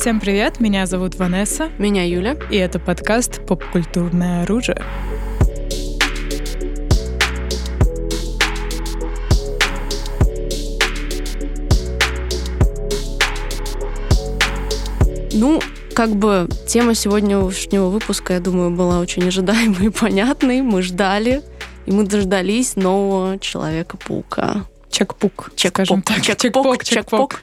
Всем привет, меня зовут Ванесса. Меня Юля. И это подкаст «Попкультурное оружие». Ну, как бы тема сегодняшнего выпуска, я думаю, была очень ожидаемой и понятной. Мы ждали, и мы дождались нового Человека-паука. Чекпук, скажем так. Чекпок, чекпок.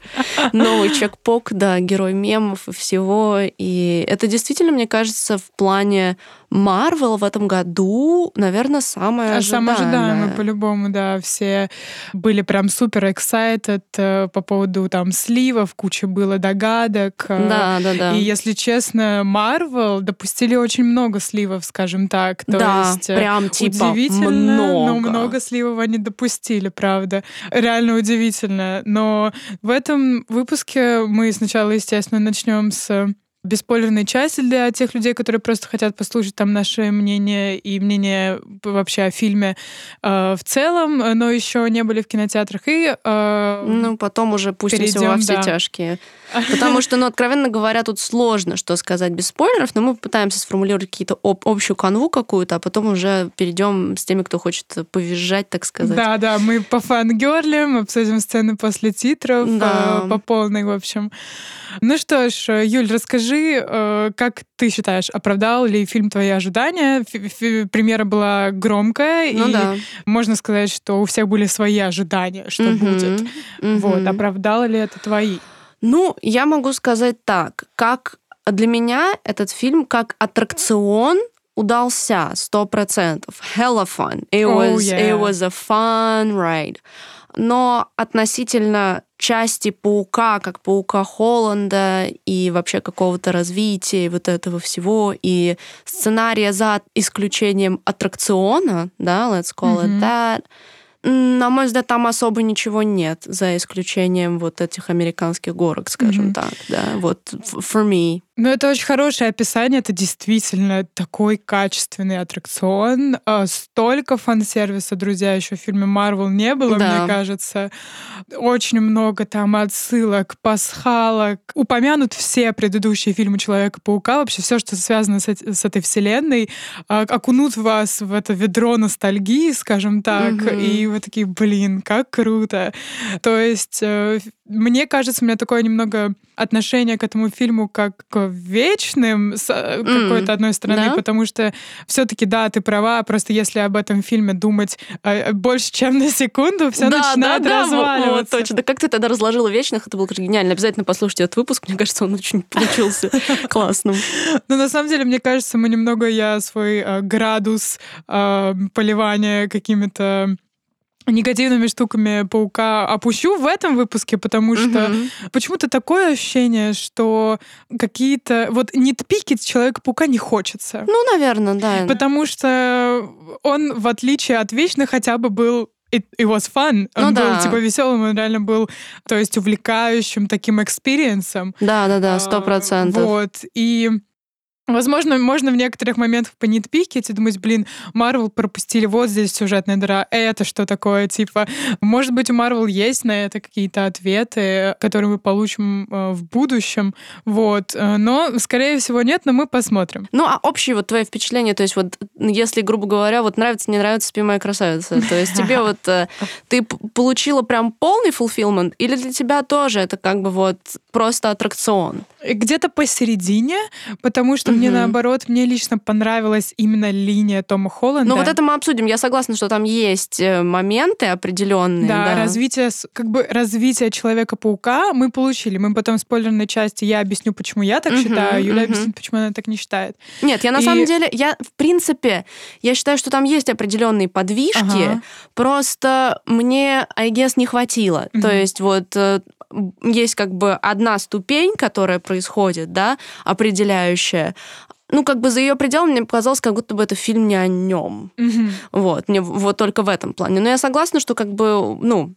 Новый чекпок, да, герой мемов и всего. И это действительно, мне кажется, в плане Марвел в этом году, наверное, самое ожидаемое. Самое ожидаемое, по-любому, да. Все были прям супер excited э, по поводу там сливов, куча было догадок. Э, да, да, да. И, если честно, Марвел допустили очень много сливов, скажем так. То да, есть, э, прям типа удивительно, много. но много сливов они допустили, правда. Реально удивительно. Но в этом выпуске мы сначала, естественно, начнем с бесспойлерной части для тех людей, которые просто хотят послушать там наше мнение и мнение вообще о фильме э, в целом, но еще не были в кинотеатрах. И, э, ну, потом уже пустимся во все да. тяжкие. Потому что, ну, откровенно говоря, тут сложно что сказать без спойлеров, но мы пытаемся сформулировать какие-то об, общую канву какую-то, а потом уже перейдем с теми, кто хочет повизжать, так сказать. Да, да, мы по фангерлим, обсудим сцены после титров, да. э, по полной, в общем. Ну что ж, Юль, расскажи, э, как ты считаешь, оправдал ли фильм твои ожидания? Премьера была громкая, ну, и да. можно сказать, что у всех были свои ожидания, что угу, будет. Угу. Вот, оправдало ли это твои? Ну, я могу сказать так, как для меня этот фильм как аттракцион удался сто процентов. Hella fun. It was, oh, yeah. it was a fun ride. Но относительно части паука, как паука Холланда и вообще какого-то развития и вот этого всего, и сценария за исключением аттракциона, да, let's call mm-hmm. it that, на мой взгляд, там особо ничего нет, за исключением вот этих американских горок, скажем mm-hmm. так, да, вот for me. Ну, это очень хорошее описание. Это действительно такой качественный аттракцион. А, столько фан-сервиса, друзья, еще в фильме Марвел не было, да. мне кажется. Очень много там отсылок, пасхалок. Упомянут все предыдущие фильмы Человека-паука, вообще все, что связано с, с этой вселенной, а, окунут вас в это ведро ностальгии, скажем так, угу. и вы такие, блин, как круто. То есть, э, мне кажется, у меня такое немного отношение к этому фильму как к вечным с mm, какой-то одной стороны, да? потому что все-таки, да, ты права, просто если об этом фильме думать э, больше, чем на секунду, все да, начинает да, разваливаться. Да, вот, точно. Да как ты тогда разложила вечных? Это было гениально. Обязательно послушайте этот выпуск. Мне кажется, он очень получился классным. Ну, на самом деле, мне кажется, мы немного, я свой э, градус э, поливания какими-то негативными штуками паука опущу в этом выпуске, потому что угу. почему-то такое ощущение, что какие-то вот nitpick ить человека-паука не хочется. Ну, наверное, да. Потому что он, в отличие от Вечных, хотя бы был it, it was fun. Он ну, был да. типа веселым, он реально был, то есть увлекающим таким experience ом. Да, да, да, сто процентов. Вот и Возможно, можно в некоторых моментах по nitpick ить и думать, блин, Марвел пропустили вот здесь сюжетная дыра, это что такое, типа, может быть, у Марвел есть на это какие-то ответы, которые мы получим э, в будущем, вот, э, но, скорее всего, нет, но мы посмотрим. Ну, а общее вот твое впечатление, то есть вот, если, грубо говоря, вот нравится, не нравится «Спи, моя красавица», то есть тебе вот, э, ты получила прям полный fulfillment, или для тебя тоже это как бы вот просто аттракцион? Где-то посередине, потому что мне наоборот, мне лично понравилась именно линия Тома Холланда. Ну вот это мы обсудим. Я согласна, что там есть э, моменты определенные. Да, да. развитие, как бы развитие Человека-паука мы получили. Мы потом в спойлерной части я объясню, почему я так считаю, Юля объяснит, почему она так не считает. Нет, я на И... самом деле, я в принципе, я считаю, что там есть определенные подвижки, ага. просто мне, I guess, не хватило. То есть вот э, есть как бы одна ступень, которая происходит, да, определяющая, ну, как бы за ее пределами мне показалось, как будто бы это фильм не о нем. Mm-hmm. Вот, мне вот только в этом плане. Но я согласна, что как бы, ну,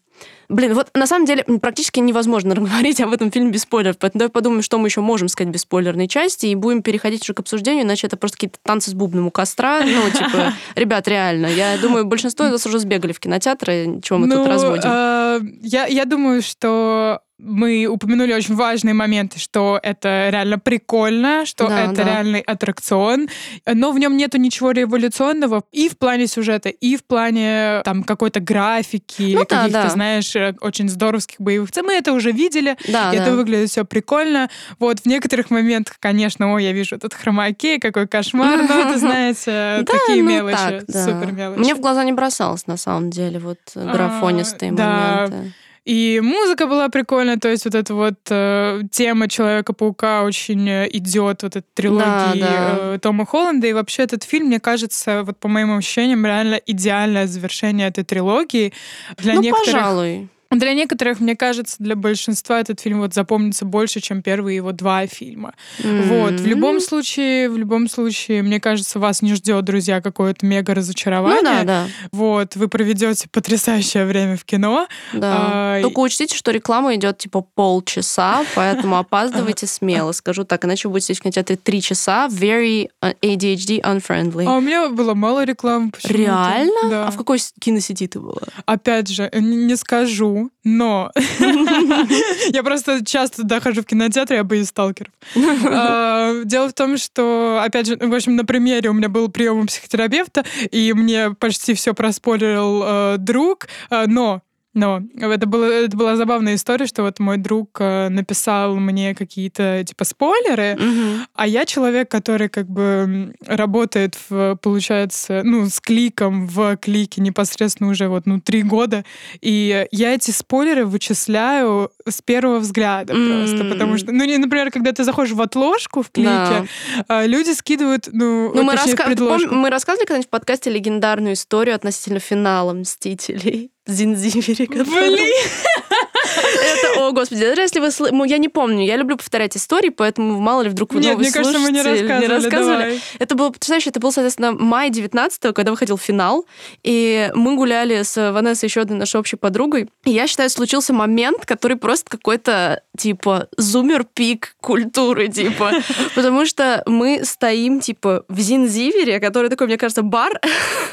Блин, вот на самом деле практически невозможно говорить об этом фильме без спойлеров, поэтому давай подумаем, что мы еще можем сказать без спойлерной части, и будем переходить уже к обсуждению, иначе это просто какие-то танцы с бубном у костра. Ну, типа, ребят, реально, я думаю, большинство из вас уже сбегали в кинотеатры, чего мы ну, тут разводим. Э, я, я думаю, что мы упомянули очень важные моменты, что это реально прикольно, что да, это да. реальный аттракцион, но в нем нету ничего революционного и в плане сюжета, и в плане там какой-то графики, ну, да, каких-то, да. знаешь, э, очень здоровских боевых сцен. Мы это уже видели, да, и да. это выглядит все прикольно. Вот в некоторых моментах, конечно, ой, я вижу этот хромакей, какой кошмар, но это, знаете, такие ну мелочи, супер мелочи. Мне в глаза не бросалось, на самом деле, вот а, графонистые моменты. И музыка была прикольная, то есть вот эта вот э, тема Человека-паука очень э, идет, вот эта трилогия да, да. Э, Тома Холланда. И вообще этот фильм, мне кажется, вот по моим ощущениям, реально идеальное завершение этой трилогии. Для ну, некоторых... пожалуй. Для некоторых, мне кажется, для большинства этот фильм вот запомнится больше, чем первые его два фильма. Mm-hmm. Вот. В любом случае, в любом случае, мне кажется, вас не ждет, друзья, какое-то мега разочарование. Ну, да, да. Вот. Вы проведете потрясающее время в кино. Да. А, Только учтите, что реклама идет типа полчаса, поэтому опаздывайте смело. Скажу так, иначе будете в кинотеатре три часа. Very ADHD unfriendly. А у меня было мало рекламы. Реально? Да. А в какой киносети ты была? Опять же, не скажу но я просто часто дохожу в кинотеатр, я боюсь сталкеров. А, дело в том, что, опять же, в общем, на примере у меня был прием у психотерапевта, и мне почти все проспорил э, друг, э, но но это, было, это была забавная история, что вот мой друг э, написал мне какие-то типа спойлеры, угу. а я человек, который как бы работает, в, получается, ну, с кликом в клике непосредственно уже вот, ну, три года, и я эти спойлеры вычисляю с первого взгляда mm. просто, потому что, ну, например, когда ты заходишь в отложку в клике, да. люди скидывают, ну, ну мы, раска... Помню, мы рассказывали когда-нибудь в подкасте легендарную историю относительно финала «Мстителей». Зинзивери. Блин! Это, о, господи, даже если вы... Ну, я не помню, я люблю повторять истории, поэтому мало ли вдруг вы Нет, мне кажется, мы не рассказывали. Не рассказывали. Это было, потрясающе, это был, соответственно, май 19 когда выходил финал, и мы гуляли с Ванессой, еще одной нашей общей подругой, и я считаю, случился момент, который просто какой-то, типа, зумер-пик культуры, типа, потому что мы стоим, типа, в Зинзивере, который такой, мне кажется, бар,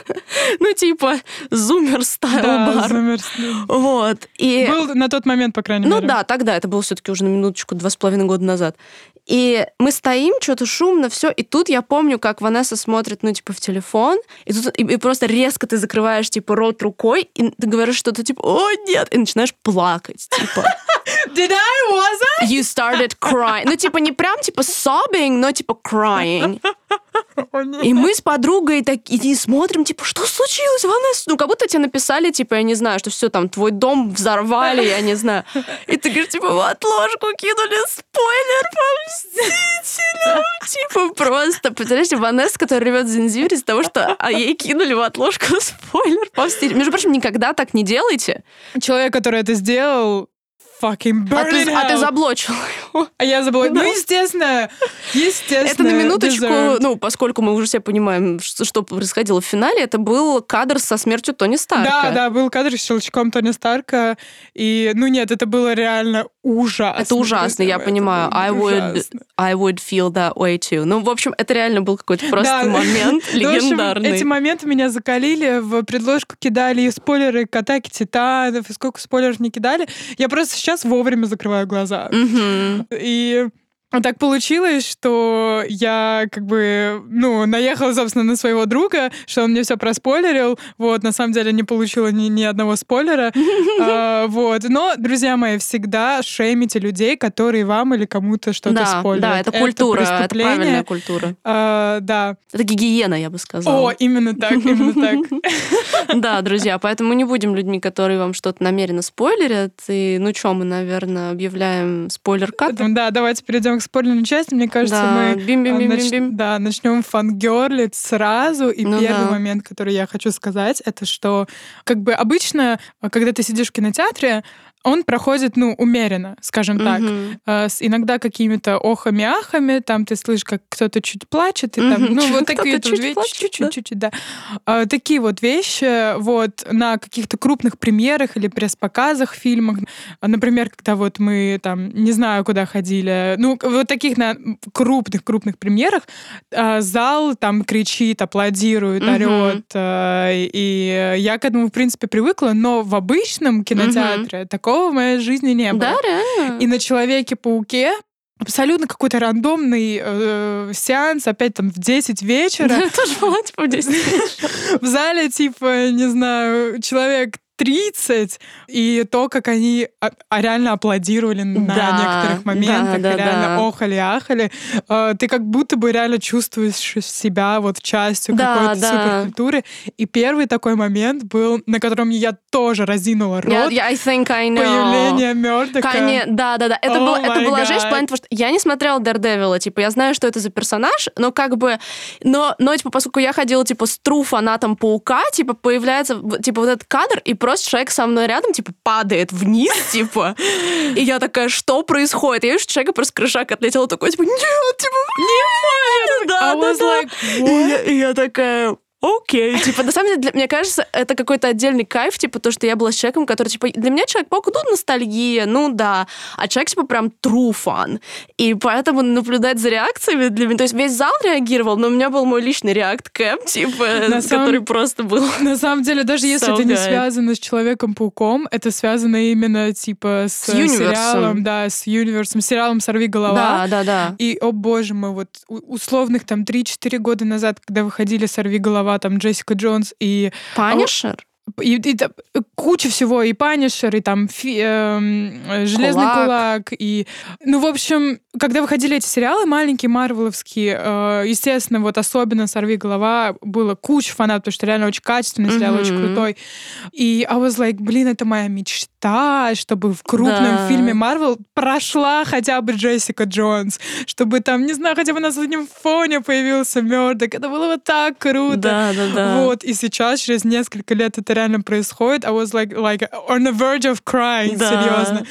ну, типа, зумер-стайл бар. Зумер вот. И... Был на тот момент, по крайней ну, мере. Ну да, тогда, это было все-таки уже на минуточку, два с половиной года назад. И мы стоим, что-то шумно, все, и тут я помню, как Ванесса смотрит, ну, типа, в телефон, и тут и, и просто резко ты закрываешь, типа, рот рукой, и ты говоришь что-то, типа, о, нет, и начинаешь плакать, типа. Did I? Was I? You started crying. Ну, типа, не прям, типа, sobbing, но, типа, crying. И мы с подругой так и смотрим, типа, что случилось, Ванесса? Ну, как будто тебе написали, типа, я не знаю, что все там, твой дом взорвали, я не знаю. И ты говоришь, типа, в отложку кинули спойлер по Мстителям. Типа, просто, представляешь, Ванесса, которая ревет Зинзивер из-за того, что а ей кинули в отложку спойлер по Мстителям. Между прочим, никогда так не делайте. Человек, который это сделал, fucking burn а ты, а ты заблочил его. А я заблочила. Ну, естественно, естественно. Это на минуточку, deserved. ну, поскольку мы уже все понимаем, что, что происходило в финале, это был кадр со смертью Тони Старка. Да, да, был кадр с щелчком Тони Старка. И, ну нет, это было реально ужасно. Это ужасно, я понимаю. I would, I would feel that way too. Ну, в общем, это реально был какой-то просто да. момент легендарный. В общем, эти моменты меня закалили, в предложку кидали и спойлеры к Атаке Титанов, и сколько спойлеров не кидали. Я просто сейчас вовремя закрываю глаза. Mm-hmm. И так получилось, что я как бы, ну, наехала, собственно, на своего друга, что он мне все проспойлерил. Вот, на самом деле не получила ни, ни одного спойлера. а, вот. Но, друзья мои, всегда шеймите людей, которые вам или кому-то что-то да, спойлерят. Да, это культура, это, это правильная культура. А, да. Это гигиена, я бы сказала. О, именно так, именно так. Да, друзья, поэтому не будем людьми, которые вам что-то намеренно спойлерят. И, ну что, мы, наверное, объявляем спойлер-кат. Да, давайте перейдем к спойлерной части, мне кажется, да. мы бим -бим -бим нач... -бим. Да, начнем фангерлить сразу. И ну первый да. момент, который я хочу сказать, это что как бы обычно, когда ты сидишь в кинотеатре, он проходит, ну, умеренно, скажем так, uh-huh. с иногда какими-то охами-ахами, там ты слышишь, как кто-то чуть плачет, и там, ну, вот такие вещи, чуть-чуть, да. да. Такие вот вещи, вот, на каких-то крупных премьерах или пресс-показах фильмах, например, когда вот мы там, не знаю, куда ходили, ну, вот таких на крупных-крупных премьерах а, зал там кричит, аплодирует, орет, и я к этому, в принципе, привыкла, но в обычном кинотеатре такого такого в моей жизни не было. Да, реально? И на Человеке-пауке абсолютно какой-то рандомный э, сеанс, опять там в 10 вечера. Да, тоже была типа в 10 вечера. В зале, типа, не знаю, человек 30, и то, как они а, а реально аплодировали на да, некоторых моментах, да, да, реально да. охали-ахали, э, ты как будто бы реально чувствуешь себя вот частью да, какой-то да. суперкультуры. И первый такой момент был, на котором я тоже разинула рот. Yeah, yeah, I think I know. Появление Мёрдока. Да, да, да. Это, oh это была жесть в плане того, что я не смотрела Daredevil, типа, я знаю, что это за персонаж, но как бы, но, но типа, поскольку я ходила, типа, с тру фанатом Паука, типа, появляется, типа, вот этот кадр, и просто человек со мной рядом, типа, падает вниз, типа. И я такая, что происходит? Я вижу, что человека просто крышак отлетел, такой, типа, нет, типа, не Да, да, да. И я такая, окей. Типа, на самом деле, для, мне кажется, это какой-то отдельный кайф, типа, то, что я была с человеком, который, типа, для меня Человек-паук, ну, ностальгия, ну, да. А человек, типа, прям true фан. И поэтому наблюдать за реакциями для меня... То есть весь зал реагировал, но у меня был мой личный реакт кэм, типа, на который самом... просто был... На самом деле, даже если so это не связано с Человеком-пауком, это связано именно, типа, с, с сериалом, да, с universe ом, сериалом «Сорви голова». Да, да, да. И, о боже мой, вот условных там 3-4 года назад, когда выходили «Сорви голова», голова там Джессика Джонс и... Punisher? И, и, и куча всего, и Punisher, и там фи, э, Железный кулак. кулак, и... Ну, в общем, когда выходили эти сериалы маленькие, марвеловские, э, естественно, вот особенно «Сорви голова» было куча фанатов, потому что реально очень качественный сериал, mm-hmm. очень крутой. И I was like, блин, это моя мечта, чтобы в крупном да. фильме Марвел прошла хотя бы Джессика Джонс, чтобы там, не знаю, хотя бы на заднем фоне появился Мёрдок. Это было вот так круто. Да, да, да. Вот, и сейчас, через несколько лет это реально происходит. I was like, like on the verge of crying, да. серьезно.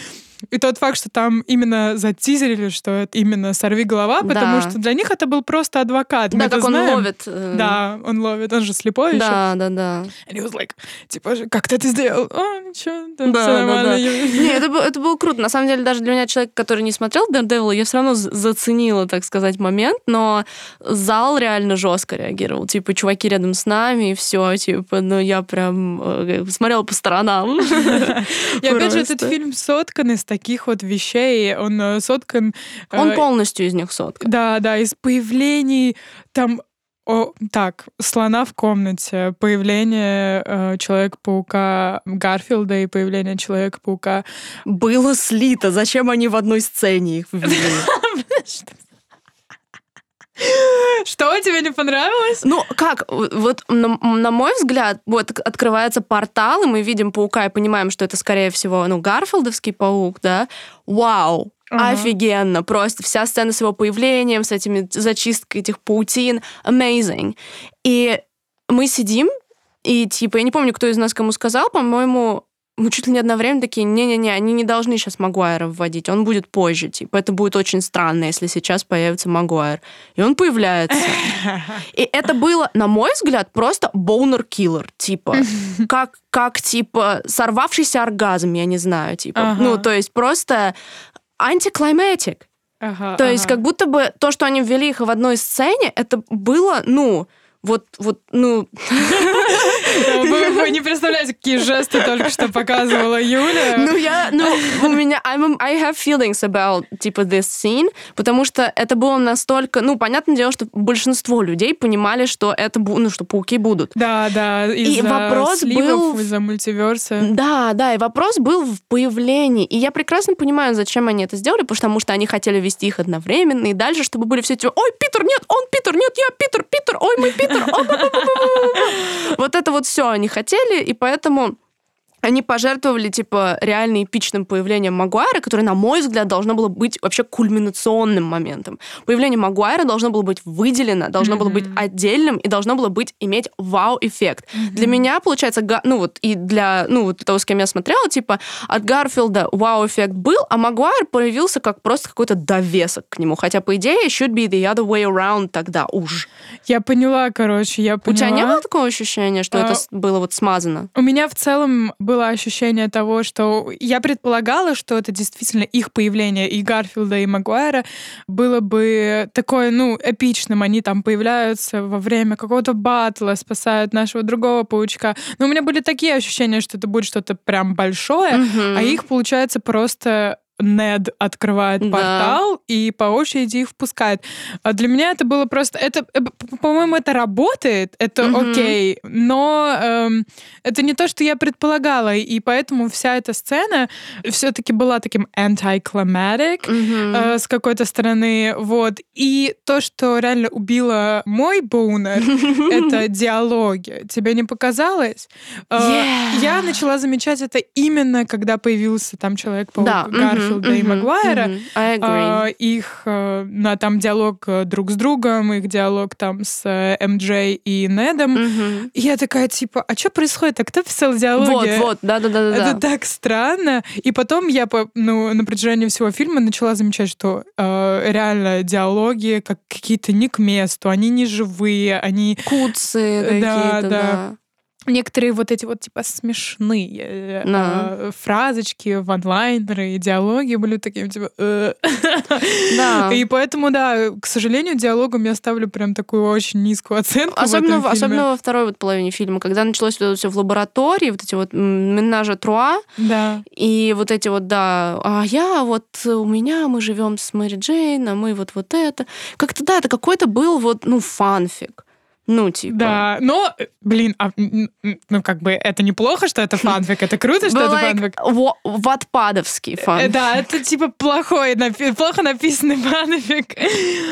И тот факт, что там именно затизерили, что это именно «Сорви голова», потому да. что для них это был просто адвокат. Да, Мы как он знаем. ловит. Э... Да, он ловит, он же слепой еще. Да, да, да. And he was like, типа, как ты это сделал? О, ничего, да, да, все нормально. Да, да. Не, это, это было круто. На самом деле, даже для меня, человек, который не смотрел Daredevil, я все равно заценила, так сказать, момент, но зал реально жестко реагировал. Типа, чуваки рядом с нами, и все, типа, ну, я прям э, смотрела по сторонам. И опять же, этот фильм соткан из таких вот вещей. Он э, соткан... Э, Он полностью из них соткан. Да, да, из появлений там о, так, слона в комнате, появление э, Человека-паука Гарфилда и появление Человека-паука... Было слито. Зачем они в одной сцене их ввели? Что тебе не понравилось? Ну, как, вот на, на мой взгляд, вот открывается портал, и мы видим паука и понимаем, что это, скорее всего, ну, Гарфилдовский паук, да? Вау! Ага. Офигенно. Просто вся сцена с его появлением, с этими зачисткой этих паутин. Amazing. И мы сидим, и типа, я не помню, кто из нас кому сказал, по-моему, мы чуть ли не одновременно такие, не-не-не, они не должны сейчас Магуайра вводить, он будет позже, типа, это будет очень странно, если сейчас появится Магуайр. И он появляется. И это было, на мой взгляд, просто boner killer, типа, как, как, типа, сорвавшийся оргазм, я не знаю, типа. Ага. Ну, то есть просто anticlimactic. Ага, то ага. есть как будто бы то, что они ввели их в одной сцене, это было, ну, вот, вот, ну... Вы, вы не представляете, какие жесты только что показывала Юля. Ну, я, ну, у меня, I'm, I have feelings about, типа, this scene, потому что это было настолько, ну, понятное дело, что большинство людей понимали, что это, ну, что пауки будут. Да, да, из-за и вопрос сливов, был... из-за мультиверса. Да, да, и вопрос был в появлении. И я прекрасно понимаю, зачем они это сделали, потому что они хотели вести их одновременно, и дальше, чтобы были все эти, ой, Питер, нет, он Питер, нет, я Питер, Питер, ой, мы Питер, вот это вот все они хотели, и поэтому они пожертвовали, типа, реально эпичным появлением Магуайра, которое, на мой взгляд, должно было быть вообще кульминационным моментом. Появление Магуайра должно было быть выделено, должно mm-hmm. было быть отдельным и должно было быть иметь вау-эффект. Mm-hmm. Для меня, получается, ну вот, и для, ну вот того, с кем я смотрела, типа, от Гарфилда вау-эффект был, а Магуайр появился как просто какой-то довесок к нему. Хотя, по идее, should be the other way around тогда уж. Я поняла, короче, я поняла. У тебя не было такого ощущения, что а... это было вот смазано? У меня в целом был было ощущение того, что я предполагала, что это действительно их появление и Гарфилда, и Магуайра было бы такое, ну, эпичным. Они там появляются во время какого-то батла, спасают нашего другого паучка. Но у меня были такие ощущения, что это будет что-то прям большое, mm-hmm. а их, получается, просто Нед открывает да. портал и по очереди их впускает. А для меня это было просто... Это, э, по-моему, это работает, это угу. окей, но эм, это не то, что я предполагала, и поэтому вся эта сцена все-таки была таким anti-climatic угу. э, с какой-то стороны, вот. И то, что реально убило мой боунер, это диалоги. Тебе не показалось? Э, я начала замечать это именно, когда появился там Человек-паук да. Гарфилда mm-hmm. и Магуайра. Mm-hmm. Их uh, на там диалог э, друг с другом, их диалог там с uh, МД и Недом. Mm-hmm. И я такая, типа, а что происходит? А кто писал диалоги? Вот, вот, да-да-да. Это так странно. И потом я по, ну, на протяжении всего фильма начала замечать, что э, реально диалоги как какие-то не к месту, они не живые, они... Куцы какие-то, да. да некоторые вот эти вот типа смешные да. э, фразочки, ванлайнеры, диалоги были такими типа... Э. Да. И поэтому, да, к сожалению, диалогам я ставлю прям такую очень низкую оценку Особенно, в особенно во второй вот половине фильма, когда началось вот все в лаборатории, вот эти вот менажа Труа, да. и вот эти вот, да, а я вот, у меня, мы живем с Мэри Джейн, а мы вот вот это. Как-то, да, это какой-то был вот, ну, фанфик. Ну, типа. Да, но, блин, а, ну, как бы это неплохо, что это фанфик, это круто, что это фанфик. Ватпадовский э, фанфик. Да, это типа плохой, плохо написанный фанфик.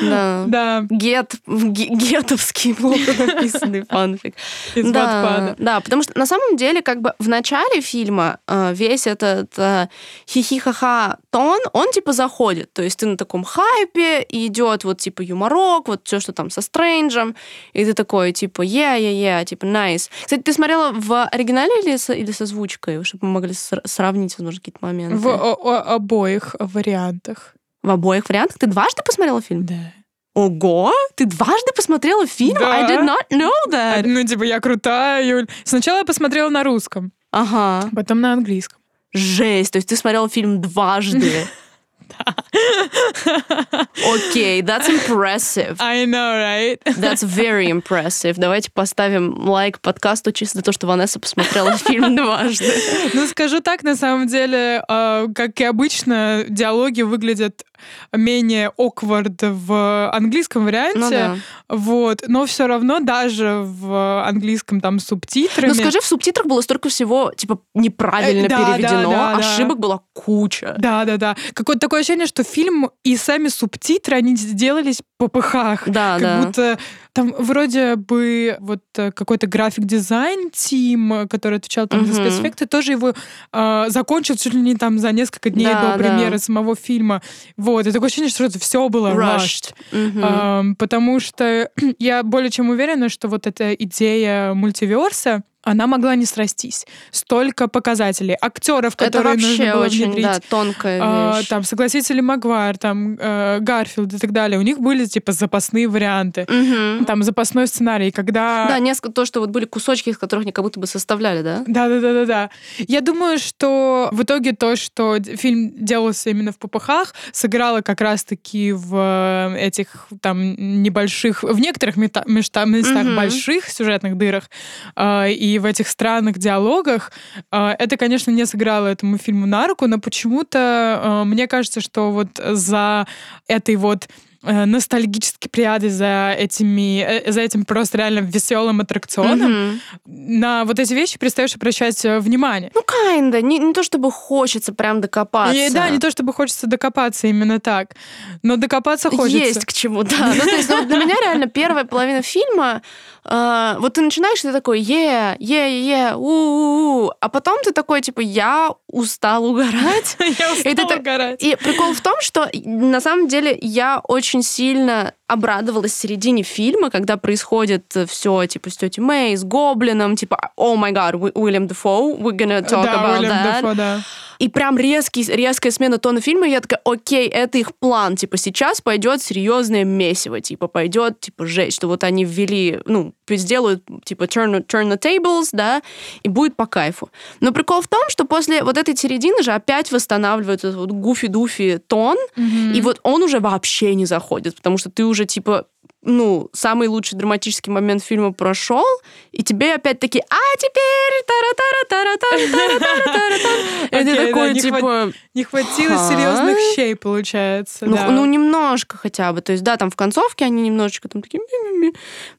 Да. Да. Гет, гетовский плохо написанный фанфик. Из да, да, потому что на самом деле как бы в начале фильма э, весь этот э, хихихаха тон, он типа заходит. То есть ты на таком хайпе, и идет вот типа юморок, вот все, что там со Стрэнджем, и ты такой, типа, yeah, yeah, yeah, типа, nice. Кстати, ты смотрела в оригинале или со, или со озвучкой, чтобы мы могли сравнить, возможно, какие-то моменты? В обоих вариантах. В обоих вариантах? Ты дважды посмотрела фильм? Да. Ого, ты дважды посмотрела фильм? Да. I did not know that. Ну, типа, я крутая, Юль. Сначала я посмотрела на русском. Ага. Потом на английском. Жесть, то есть ты смотрела фильм дважды. Окей, okay, that's impressive. I know, right? That's very impressive. Давайте поставим лайк подкасту чисто за то, что Ванесса посмотрела фильм дважды. Ну, скажу так, на самом деле, а, как и обычно, диалоги выглядят менее awkward в английском варианте. Ну, да. Вот. Но все равно даже в английском там субтитрами... Ну скажи, в субтитрах было столько всего, типа, неправильно э, да, переведено, да, да, ошибок да. была куча. Да-да-да. Какое-то такое ощущение, что фильм и сами субтитры, они сделались по пыхах. Да, как да. будто там вроде бы вот э, какой-то график-дизайн тим, который отвечал там угу. за спецэффекты, тоже его э, закончил чуть ли не там за несколько дней да, до премьеры да. самого фильма. Вот, и такое ощущение, что это все было rushed. rushed. Угу. Э, потому что я более чем уверена, что вот эта идея мультиверса, она могла не срастись. Столько показателей. Актеров, которые Это нужно было очень, внедрить. Да, тонкая а, вещь. там, согласите ли Магуайр, там, э, Гарфилд и так далее. У них были, типа, запасные варианты. Угу. Там, запасной сценарий, когда... Да, несколько, то, что вот были кусочки, из которых они как будто бы составляли, да? Да-да-да-да-да. Я думаю, что в итоге то, что фильм делался именно в ППХ, сыграло как раз-таки в этих там небольших, в некоторых местах угу. больших сюжетных дырах э, и в этих странных диалогах. А, это, конечно, не сыграло этому фильму на руку, но почему-то а, мне кажется, что вот за этой вот Э, ностальгический пряды за этими, э, за этим просто реально веселым аттракционом, mm-hmm. на вот эти вещи перестаешь обращать э, внимание. Ну, kinda. Не, не то чтобы хочется прям докопаться. И, да, не то чтобы хочется докопаться именно так. Но докопаться хочется. Есть к чему, да. Ну, то есть, ну, для меня реально первая половина фильма Uh, вот ты начинаешь, ты такой, е, е, е, у, у, а потом ты такой, типа, я устал угорать. Я устал угорать. И прикол в том, что на самом деле я очень очень сильно обрадовалась в середине фильма, когда происходит все, типа, с тетей Мэй, с Гоблином, типа, о май гад, Уильям Дефо, we're gonna talk да, about Уильям that. Дефо, да. И прям резкий, резкая смена тона фильма, я такая, окей, это их план, типа, сейчас пойдет серьезное месиво, типа, пойдет, типа, жесть, что вот они ввели, ну, сделают, типа, turn, turn the tables, да, и будет по кайфу. Но прикол в том, что после вот этой середины же опять восстанавливают этот вот гуфи-дуфи тон, mm-hmm. и вот он уже вообще не заходит, потому что ты уже, типа, ну, самый лучший драматический момент фильма прошел, и тебе опять-таки, а теперь тара тара тара тара ты такой, типа... Не хватило серьезных щей, получается. Ну, ну, немножко хотя бы. То есть, да, там в концовке они немножечко там такие...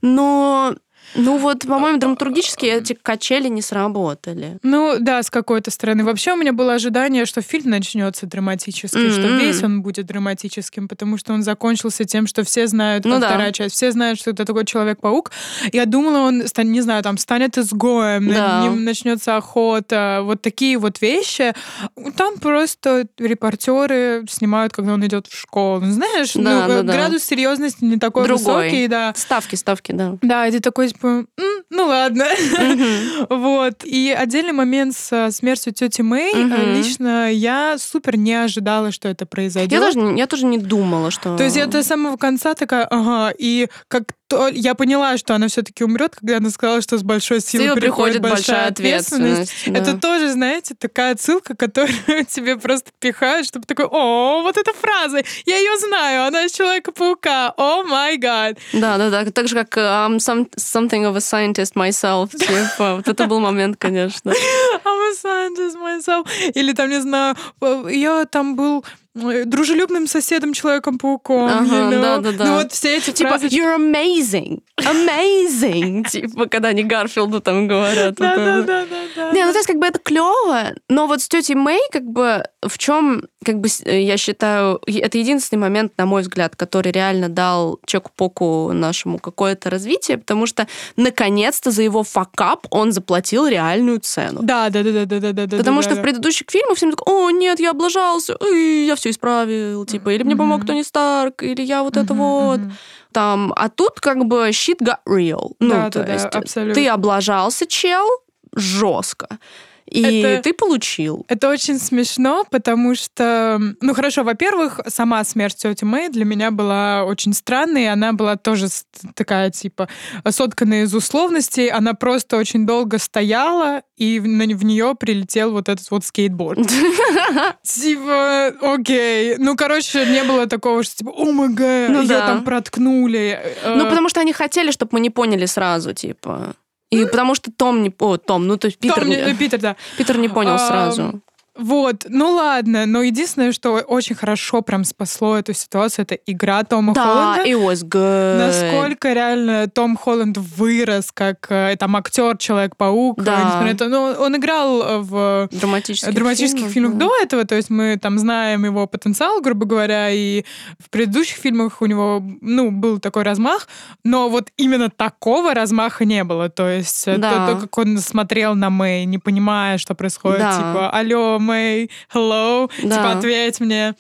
Но ну вот, по-моему, драматургически эти качели не сработали. Ну да, с какой-то стороны. Вообще у меня было ожидание, что фильм начнется драматически, mm-hmm. что весь он будет драматическим, потому что он закончился тем, что все знают, ну, да. вторая часть, все знают, что это такой Человек-паук. Я думала, он, не знаю, там, станет изгоем, да. начнется охота, вот такие вот вещи. Там просто репортеры снимают, когда он идет в школу. Знаешь, да, ну, да, градус да. серьезности не такой Другой. высокий, да. Ставки, ставки, да. Да, это такой типа, ну ладно. вот. И отдельный момент с смертью тети Мэй. Лично я супер не ожидала, что это произойдет. Я тоже, я тоже не думала, что... То есть я до самого конца такая, ага, и как то я поняла, что она все-таки умрет, когда она сказала, что с большой силой приходит, приходит большая ответственность. ответственность да. Это тоже, знаете, такая отсылка, которую тебе просто пихают, чтобы такой, о, вот эта фраза, я ее знаю, она из Человека-паука, о май гад. Да, да, да, так же, как I'm some, something of a scientist myself, типа, вот это был момент, конечно. I'm a scientist myself. Или там, не знаю, я там был дружелюбным соседом Человеком-пауком. Ага, you know? да, да, да. Ну вот все эти типа, фразы... you're amazing, amazing, типа, когда они Гарфилду там говорят. Да, да, да, да. Не, ну то есть как бы это клево, но вот с тетей Мэй как бы в чем, как бы я считаю, это единственный момент, на мой взгляд, который реально дал Чеку-Поку нашему какое-то развитие, потому что наконец-то за его факап он заплатил реальную цену. Да, да, да, да, да, да. Потому да, что да. в предыдущих фильмах всем так, о, нет, я облажался, я все все исправил, типа, или мне помог Тони Старк, или я вот это вот. Там, а тут как бы shit got real. Ну, да, то да, есть да, абсолютно. ты облажался, чел, жестко. И это, ты получил. Это очень смешно, потому что, ну хорошо, во-первых, сама смерть тети Мэй для меня была очень странной. Она была тоже такая, типа, сотканная из условностей. Она просто очень долго стояла, и в, в нее прилетел вот этот вот скейтборд. Типа, окей. Ну, короче, не было такого, что типа, о май ну ее там проткнули. Ну, потому что они хотели, чтобы мы не поняли сразу, типа. И потому что Том не... О, Том, ну то есть Питер... Том, не, Питер, да. Питер не понял сразу. Вот, ну ладно, но единственное, что очень хорошо прям спасло эту ситуацию, это игра Тома да, Холланда. Да, it was good. Насколько реально Том Холланд вырос как э, там актер Человек-паук. Да. Это, ну, он играл в драматических, драматических фильмах, фильмах да. до этого, то есть мы там знаем его потенциал, грубо говоря, и в предыдущих фильмах у него, ну, был такой размах, но вот именно такого размаха не было. То есть да. то, то, как он смотрел на Мэй, не понимая, что происходит, да. типа, алло, Мэй, hello, да. типа, ответь мне.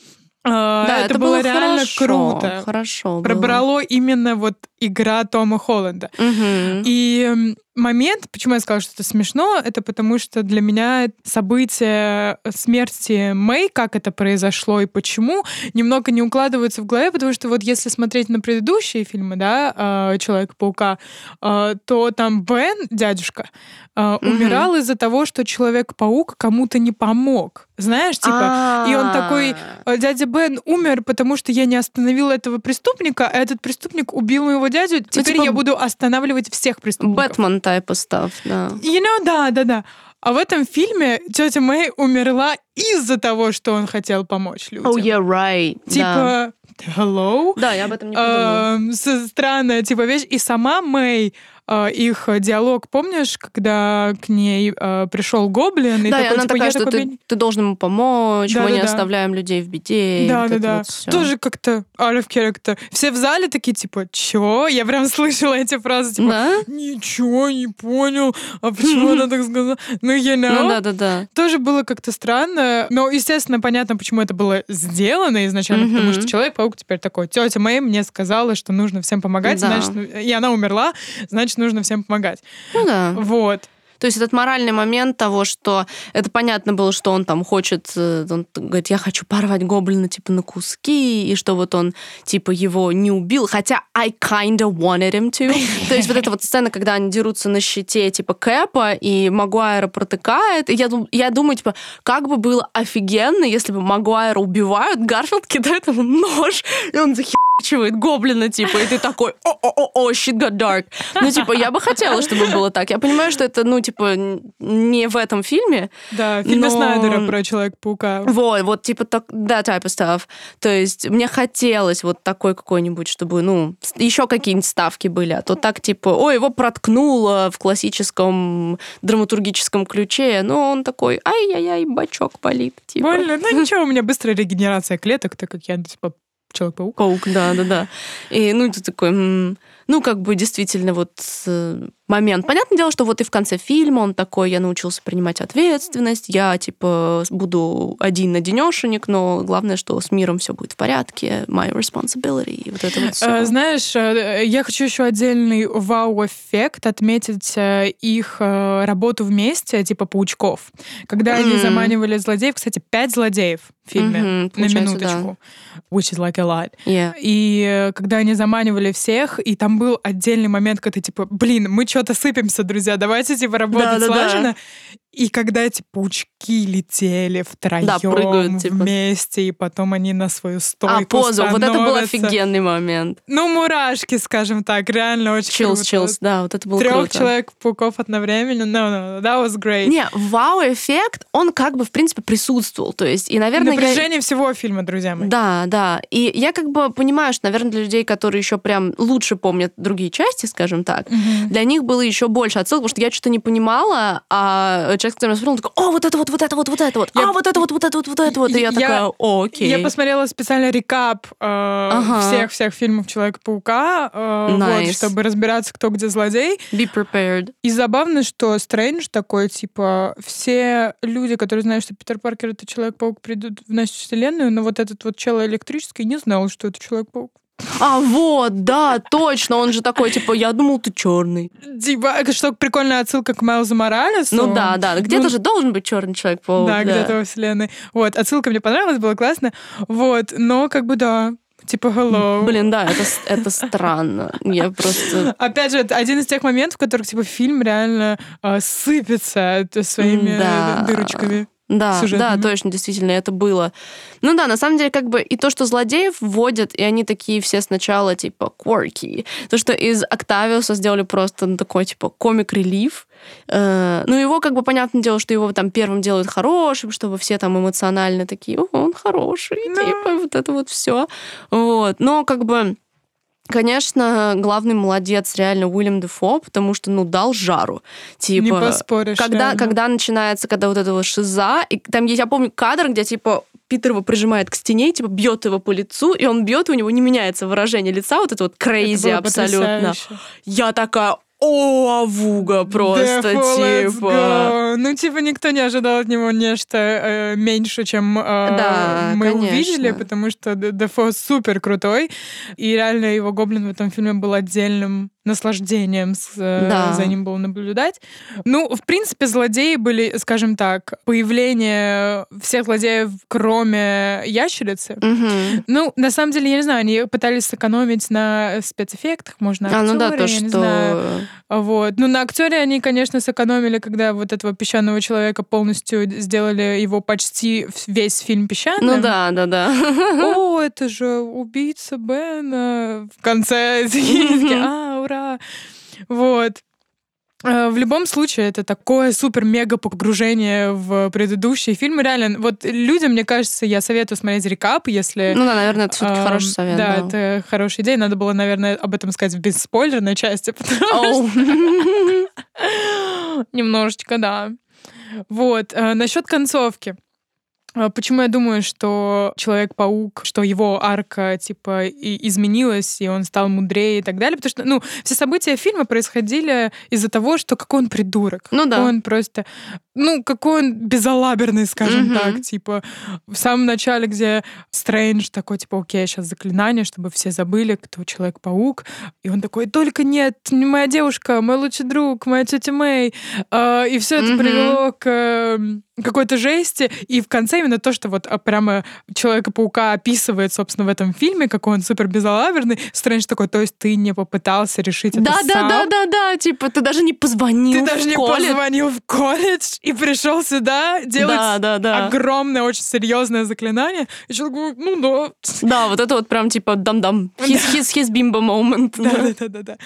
А, да, это, это было, было реально хорошо, круто. Хорошо. Пробрало было. именно вот игра Тома Холланда. Угу. И момент, почему я сказала, что это смешно, это потому что для меня событие смерти Мэй, как это произошло и почему, немного не укладывается в голове, потому что вот если смотреть на предыдущие фильмы, да, а, Человека-паука, а, то там Бен, дядюшка, угу. умирал из-за того, что Человек-паук кому-то не помог. Знаешь, типа, и он такой, дядя Бен умер, потому что я не остановил этого преступника, а этот преступник убил моего дядю, ну, теперь я буду останавливать всех преступников. Бэтмен of stuff, да. You know, да, да, да. А в этом фильме тетя Мэй умерла из-за того, что он хотел помочь людям. Oh, yeah, right. Типа, да. hello? Да, я об этом не подумала. Э, странная, типа, вещь. И сама Мэй их диалог, помнишь, когда к ней э, пришел гоблин? Да, и, такой, и она типа, такая, что такой, ты, ты должен ему помочь, да, мы да, не да. оставляем людей в беде. Да, да, да. Вот Тоже как-то out of character. Все в зале такие, типа, чё? Я прям слышала эти фразы, типа, да? ничего, не понял, а почему она так сказала? Ну, you know. Ну, да, да, да. Тоже было как-то странно, но, естественно, понятно, почему это было сделано изначально, потому что Человек-паук теперь такой, тетя Мэй мне сказала, что нужно всем помогать, значит, и она умерла, значит, нужно всем помогать. Ну да. Вот. То есть этот моральный момент того, что это понятно было, что он там хочет, э, он говорит, я хочу порвать гоблина типа на куски, и что вот он типа его не убил, хотя I kinda wanted him to. То есть вот эта вот сцена, когда они дерутся на щите типа Кэпа, и Магуайра протыкает, и я, я думаю, типа, как бы было офигенно, если бы Магуайра убивают, Гарфилд кидает ему нож, и он захерчивает гоблина, типа, и ты такой, о-о-о, shit got dark. Ну, типа, я бы хотела, чтобы было так. Я понимаю, что это, ну, типа, не в этом фильме. Да, фильм но... Снайдера про Человека-паука. Вот, вот, типа, так, да, type of stuff. То есть мне хотелось вот такой какой-нибудь, чтобы, ну, еще какие-нибудь ставки были, а то так, типа, ой, его проткнуло в классическом драматургическом ключе, но он такой, ай-яй-яй, бачок болит. Типа. Больно, ну ничего, у меня быстрая регенерация клеток, так как я, типа, Человек-паук. Паук, да, да, да. И, ну, ты такой, ну, как бы действительно вот э, момент. Понятное дело, что вот и в конце фильма он такой, я научился принимать ответственность, я, типа, буду один на денешенек, но главное, что с миром все будет в порядке, my responsibility, и вот это вот все. А, знаешь, э, я хочу еще отдельный вау-эффект отметить э, их работу вместе, типа паучков. Когда mm-hmm. они заманивали злодеев, кстати, пять злодеев в фильме, mm-hmm, на минуточку, да. which is like a lot. Yeah. И когда они заманивали всех, и там был отдельный момент, когда типа, блин, мы что-то сыпемся, друзья, давайте типа работать да, слаженно. Да. И когда эти паучки летели втроем да, прыгают, типа. вместе, и потом они на свою стойку А, позу, вот это был офигенный момент. Ну, мурашки, скажем так, реально очень chills, круто. Chills, да, вот это было Трех круто. человек-пауков одновременно, no, no, that was great. Не, вау-эффект, он как бы, в принципе, присутствовал, то есть, и, наверное... Напряжение я... всего фильма, друзья мои. Да, да, и я как бы понимаю, что, наверное, для людей, которые еще прям лучше помнят другие части, скажем так, mm-hmm. для них было еще больше отсылок, потому что я что-то не понимала, а человек, который смотрел, такой, о, вот это вот, вот это вот, вот это вот, я... а, вот это вот, вот это вот, вот это вот. И я, я такая, о, окей. Я посмотрела специально рекап э, ага. всех-всех фильмов Человека-паука, э, nice. вот, чтобы разбираться, кто где злодей. Be prepared. И забавно, что Стрэндж такой, типа, все люди, которые знают, что Питер Паркер это Человек-паук, придут в нашу вселенную, но вот этот вот чело электрический не знал, что это Человек-паук. А вот, да, точно, он же такой, типа, я думал, ты черный. Типа, что прикольная отсылка к Майлзу Моралесу. Ну да, да, где-то ну, же должен быть черный человек паук. Да, да, где-то во вселенной. Вот, отсылка мне понравилась, было классно. Вот, но как бы да, Типа, hello. Блин, да, это, это странно. Я просто... Опять же, это один из тех моментов, в которых, типа, фильм реально э, сыпется своими да. дырочками. Да, да, точно, действительно, это было. Ну да, на самом деле, как бы и то, что злодеев вводят, и они такие все сначала, типа, quirky. То, что из Октавиуса сделали просто ну, такой, типа, комик-релив. Э, ну, его, как бы, понятное дело, что его там первым делают хорошим, чтобы все там эмоционально такие, о, он хороший, да. типа, вот это вот все. Вот. Но, как бы, Конечно, главный молодец реально Уильям Дефо, потому что, ну, дал жару. Типа, Не поспоришь. Когда, когда начинается, когда вот этого шиза, и там есть, я помню, кадр, где, типа, Питер его прижимает к стене, типа, бьет его по лицу, и он бьет, и у него не меняется выражение лица, вот это вот крейзи абсолютно. Потрясающе. Я такая, о, Авуга просто, типа. Ну, типа, никто не ожидал от него нечто э, меньше, чем э, да, мы конечно. увидели, потому что Дефо супер крутой, и реально его гоблин в этом фильме был отдельным наслаждением э, да. за ним было наблюдать. Ну, в принципе, злодеи были, скажем так, появление всех злодеев, кроме ящерицы. Угу. Ну, на самом деле, я не знаю, они пытались сэкономить на спецэффектах, можно актеры, а, ну да, то, я что... не знаю. Вот. Ну, на актере они, конечно, сэкономили, когда вот этого песчаного человека полностью сделали его почти весь фильм песчаным. Ну да, да, да. О, это же убийца Бена. В конце а, ура! Вот. Э, в любом случае, это такое супер-мега погружение в предыдущие фильмы. Реально, вот людям, мне кажется, я советую смотреть рекап, если... Ну да, наверное, это все-таки э, хороший совет. Да, да, это хорошая идея. Надо было, наверное, об этом сказать в бесспойлерной части, потому что... Немножечко, да. Вот. Э, насчет концовки. А почему я думаю, что Человек-паук, что его арка, типа, и изменилась, и он стал мудрее и так далее? Потому что, ну, все события фильма происходили из-за того, что какой он придурок. Ну да. Он просто ну, какой он безалаберный, скажем mm-hmm. так, типа, в самом начале, где Стрэндж такой, типа, окей, сейчас заклинание, чтобы все забыли, кто Человек-паук, и он такой, только нет, не моя девушка, мой лучший друг, моя тетя Мэй, а, и все это mm-hmm. привело к эм, какой-то жести, и в конце именно то, что вот а, прямо Человека-паука описывает, собственно, в этом фильме, какой он супер безалаберный, Стрэндж такой, то есть ты не попытался решить да, это да, сам? Да, да, да, да, типа ты даже не позвонил Ты даже не колледж. позвонил в колледж и пришел сюда делать да, да, да. огромное, очень серьезное заклинание. И человек говорит, ну да. Да, вот это вот прям типа дам-дам. His, his, his bimbo moment. Да, да, да, да.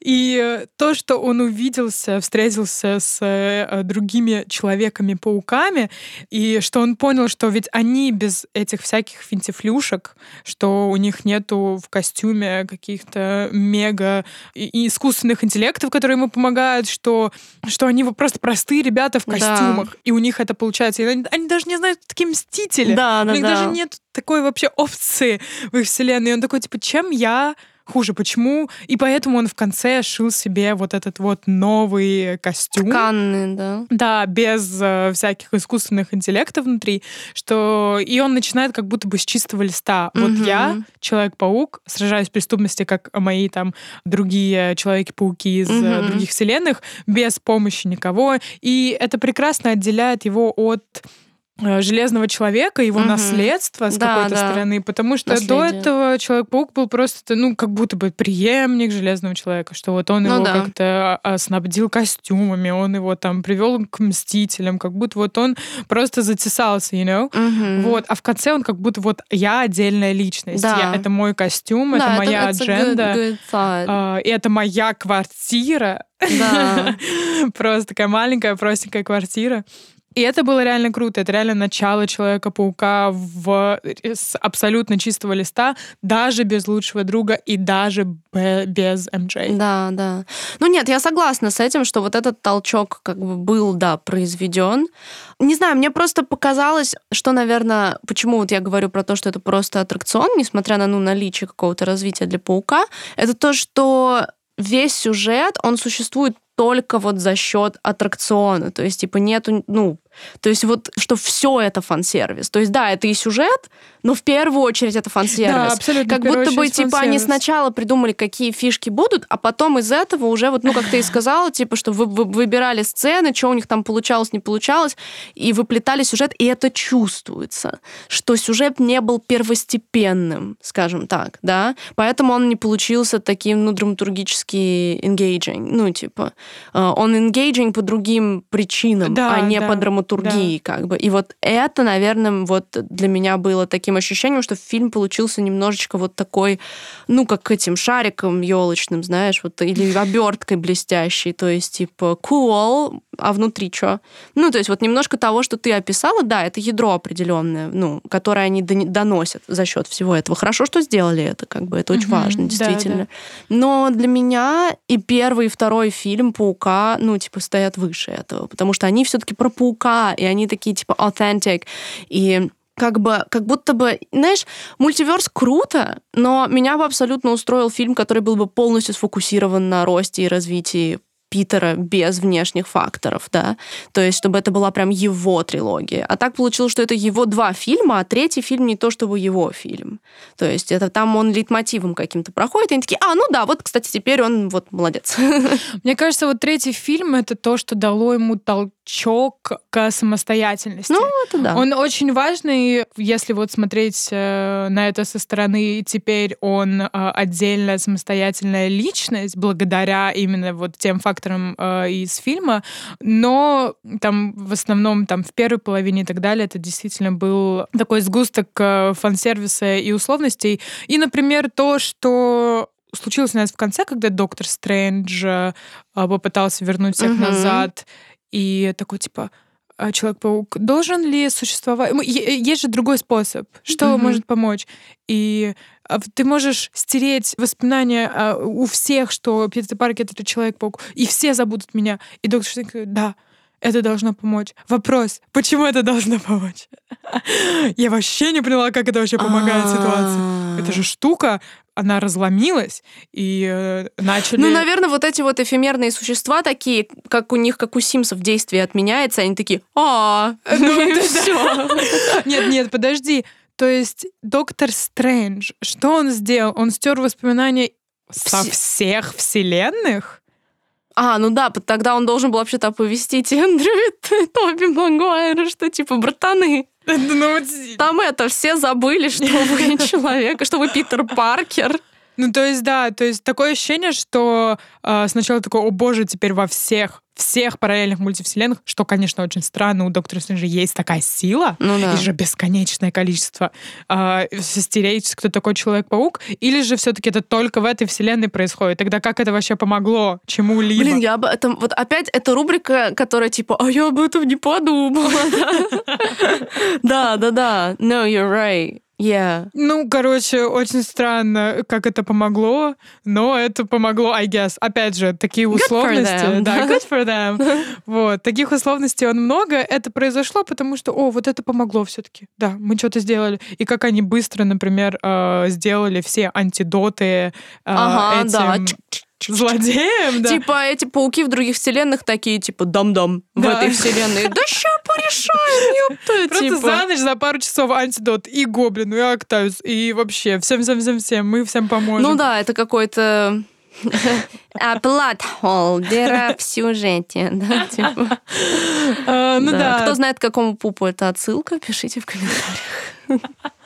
И э, то, что он увиделся, встретился с э, другими человеками-пауками, и что он понял, что ведь они без этих всяких финтифлюшек, что у них нету в костюме каких-то мега и искусственных интеллектов, которые ему помогают, что, что они просто простые ребята в костюмах, да. и у них это получается. И они, они даже не знают, кто такие мстители. Да, да, у них да. даже нет такой вообще опции в их вселенной. И он такой, типа, чем я хуже. Почему? И поэтому он в конце шил себе вот этот вот новый костюм. Тканный, да. Да, без э, всяких искусственных интеллектов внутри, что и он начинает как будто бы с чистого листа. Угу. Вот я, Человек-паук, сражаюсь с преступностью, как мои там другие Человеки-пауки из угу. других вселенных, без помощи никого. И это прекрасно отделяет его от железного человека, его угу. наследство с да, какой-то да. стороны, потому что Наследие. до этого Человек-паук был просто, ну, как будто бы преемник железного человека, что вот он ну, его да. как-то а, снабдил костюмами, он его там привел к мстителям, как будто вот он просто затесался, you know? Угу. Вот, а в конце он как будто вот я отдельная личность, да. я, это мой костюм, да, это моя это, адженда, good, good и это моя квартира, да. просто такая маленькая простенькая квартира. И это было реально круто. Это реально начало Человека-паука в... с абсолютно чистого листа, даже без лучшего друга и даже без МД. Да, да. Ну нет, я согласна с этим, что вот этот толчок как бы был, да, произведен. Не знаю, мне просто показалось, что, наверное, почему вот я говорю про то, что это просто аттракцион, несмотря на ну, наличие какого-то развития для паука, это то, что весь сюжет, он существует только вот за счет аттракциона. То есть, типа, нету, ну, то есть вот, что все это фан-сервис. То есть, да, это и сюжет, но в первую очередь это фан-сервис. Да, абсолютно. Как будто бы, типа, они сначала придумали, какие фишки будут, а потом из этого уже, вот, ну, как ты и сказала, типа, что вы, вы выбирали сцены, что у них там получалось, не получалось, и выплетали сюжет, и это чувствуется, что сюжет не был первостепенным, скажем так, да, поэтому он не получился таким, ну, драматургически engaging, ну, типа, э, он engaging по другим причинам, да, а не да. по драматургии драматургии, да. как бы. И вот это, наверное, вот для меня было таким ощущением, что фильм получился немножечко вот такой, ну, как этим шариком елочным, знаешь, вот, или оберткой блестящей, то есть, типа, cool, а внутри что? Ну, то есть вот немножко того, что ты описала, да, это ядро определенное, ну, которое они доносят за счет всего этого. Хорошо, что сделали это, как бы, это очень угу, важно, действительно. Да, да. Но для меня и первый, и второй фильм «Паука», ну, типа, стоят выше этого, потому что они все-таки про паука, и они такие, типа, authentic, и как бы, как будто бы, знаешь, мультиверс круто, но меня бы абсолютно устроил фильм, который был бы полностью сфокусирован на росте и развитии Питера без внешних факторов, да, то есть чтобы это была прям его трилогия. А так получилось, что это его два фильма, а третий фильм не то чтобы его фильм. То есть это там он лейтмотивом каким-то проходит, и они такие, а, ну да, вот, кстати, теперь он вот молодец. Мне кажется, вот третий фильм — это то, что дало ему толчок к самостоятельности. Ну, это да. Он очень важный, если вот смотреть э, на это со стороны, теперь он э, отдельная самостоятельная личность, благодаря именно вот тем фактам, фактором э, из фильма, но там в основном там в первой половине и так далее это действительно был такой сгусток фан-сервиса и условностей. И, например, то, что случилось у нас в конце, когда Доктор Стрэндж попытался вернуть всех угу. назад, и такой типа а Человек-паук должен ли существовать? Есть же другой способ, что mm-hmm. может помочь. И а, ты можешь стереть воспоминания а, у всех, что Питер Паркер — это Человек-паук, и все забудут меня. И доктор Штрейк да, это должно помочь. Вопрос, почему это должно помочь? Я вообще не поняла, как это вообще помогает ситуации. Это же штука, она разломилась, и э, начали... Ну, наверное, вот эти вот эфемерные существа такие, как у них, как у Симсов действие отменяется, они такие, а, ну все. Нет, нет, подожди. То есть доктор Стрэндж, что он сделал? Он стер воспоминания со всех вселенных? А, ну да, тогда он должен был вообще-то оповестить Эндрю и Тоби Магуайра, что типа, братаны, ну, там это, все забыли, что вы человек, что вы Питер Паркер. Ну, то есть, да, то есть такое ощущение, что э, сначала такое, о боже, теперь во всех, всех параллельных мультивселенных, что, конечно, очень странно, у Доктора Стрэнджа есть такая сила, ну, да. и же бесконечное количество э, стереть, кто такой Человек-паук, или же все-таки это только в этой вселенной происходит? Тогда как это вообще помогло чему-либо? Блин, я об этом... Вот опять эта рубрика, которая типа, а я об этом не подумала. Да, да, да. No, you're right. Yeah. Ну, короче, очень странно, как это помогло, но это помогло, I guess. Опять же, такие условности. Good for them. Да, good for them. вот, таких условностей он много. Это произошло, потому что, о, вот это помогло все-таки. Да, мы что-то сделали. И как они быстро, например, э, сделали все антидоты э, ага, этим... Да злодеем, да. Типа эти пауки в других вселенных такие, типа, дам-дам в этой вселенной. Да ща порешаем, ёпта. Просто типа. за ночь, за пару часов антидот и Гоблин, и Октавиус, и вообще всем-всем-всем-всем, мы всем поможем. Ну да, это какой-то плат-холл, дыра в сюжете, да, типа. А, ну да. Кто знает, к какому пупу это отсылка, пишите в комментариях.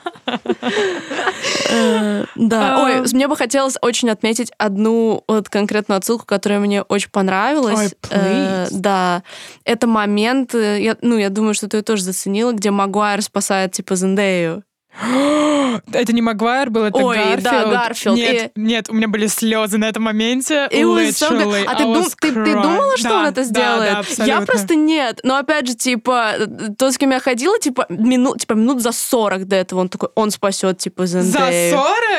Э, да. Ой, мне бы хотелось очень отметить одну вот конкретную отсылку, которая мне очень понравилась. Э, да. Это момент, э, ну, я думаю, что ты тоже заценила, где Магуайр спасает, типа, Зендею. Это не Магуайр был, это Ой, Гарфилд. да, Гарфилд. Нет, и... нет, у меня были слезы на этом моменте. И so а ты, дум, ты, ты думала, что да, он это сделает? Да, да, я просто нет. Но опять же, типа, тот, с кем я ходила, типа, минут, типа, минут за 40 до этого он такой, он спасет, типа, Зендею. За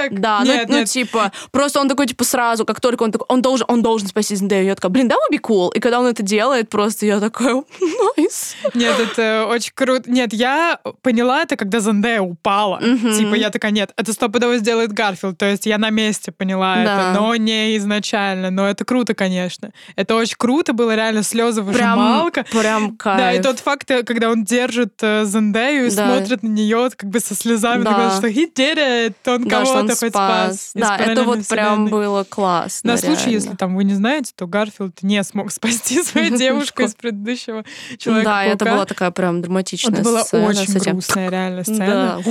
40? Да, ну, нет, ну, нет. ну, типа, просто он такой, типа, сразу, как только он такой, он должен, он должен спасти Зендею. Я такая, блин, да, would be cool. И когда он это делает, просто я такая, nice. Нет, это очень круто. Нет, я поняла это, когда Зендея упала. Типа, я такая, нет, это стопудово сделает Гарфилд. То есть я на месте поняла да. это, но не изначально. Но это круто, конечно. Это очень круто было, реально слезы выжималка. Прям, прям кайф. Да, и тот факт, э, когда он держит э, Зендею и да. смотрит на нее как бы со слезами, да. такой, что he did it, он да, кого-то хоть спас. Да, это вот прям было классно. На случай, если там вы не знаете, то Гарфилд не смог спасти свою девушку из предыдущего человека Да, это была такая прям драматичная сцена. Это была очень грустная реально сцена.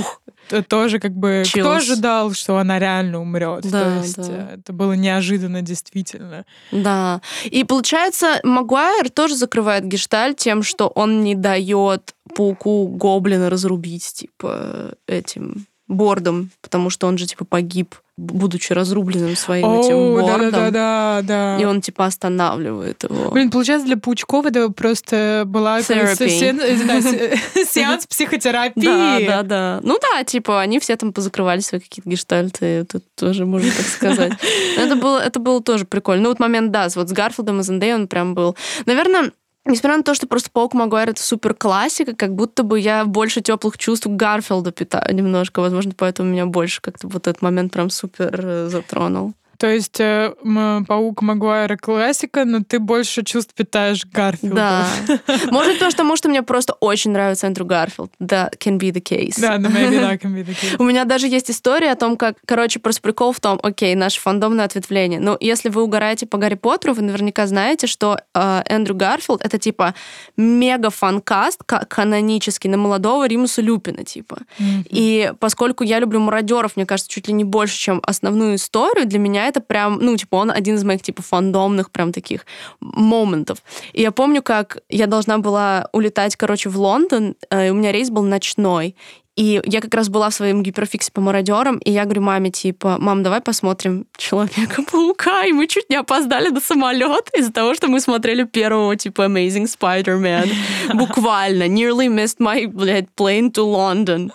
Тоже как бы Chills. кто ожидал, что она реально умрет? Да, То есть да. это было неожиданно действительно. Да. И получается, Магуайр тоже закрывает гешталь тем, что он не дает пауку гоблина разрубить, типа, этим бордом, потому что он же, типа, погиб будучи разрубленным своим oh, этим бордом. Да, да, да, да. И он типа останавливает его. Блин, получается, для Паучков это просто была сеанс психотерапии. Да, да, да. Ну да, типа они все там позакрывали свои какие-то гештальты, тут тоже можно так сказать. Это было, это было тоже прикольно. Ну вот момент, да, вот с Гарфилдом и Зендей он прям был. Наверное, Несмотря на то, что просто Паук Магуайр это супер классика, как будто бы я больше теплых чувств к Гарфилду питаю немножко. Возможно, поэтому меня больше как-то вот этот момент прям супер э, затронул. То есть э, паук Магуайра классика, но ты больше чувств питаешь Гарфилду. Да. Может, то, потому что мне просто очень нравится Эндрю Гарфилд. Да, can be the case. Да, no, maybe that can be the case. У меня даже есть история о том, как, короче, просто прикол в том, окей, наше фандомное ответвление. Ну, если вы угораете по Гарри Поттеру, вы наверняка знаете, что э, Эндрю Гарфилд это типа мега fancast канонический на молодого Римуса Люпина, типа. Mm-hmm. И поскольку я люблю мародеров, мне кажется, чуть ли не больше, чем основную историю, для меня это прям, ну, типа, он один из моих, типа, фандомных прям таких моментов. И я помню, как я должна была улетать, короче, в Лондон, э, и у меня рейс был ночной, и я как раз была в своем гиперфиксе по мародерам, и я говорю маме, типа, мам, давай посмотрим Человека-паука, и мы чуть не опоздали на самолет из-за того, что мы смотрели первого, типа, Amazing Spider-Man. Буквально. Nearly missed my, блядь, plane to London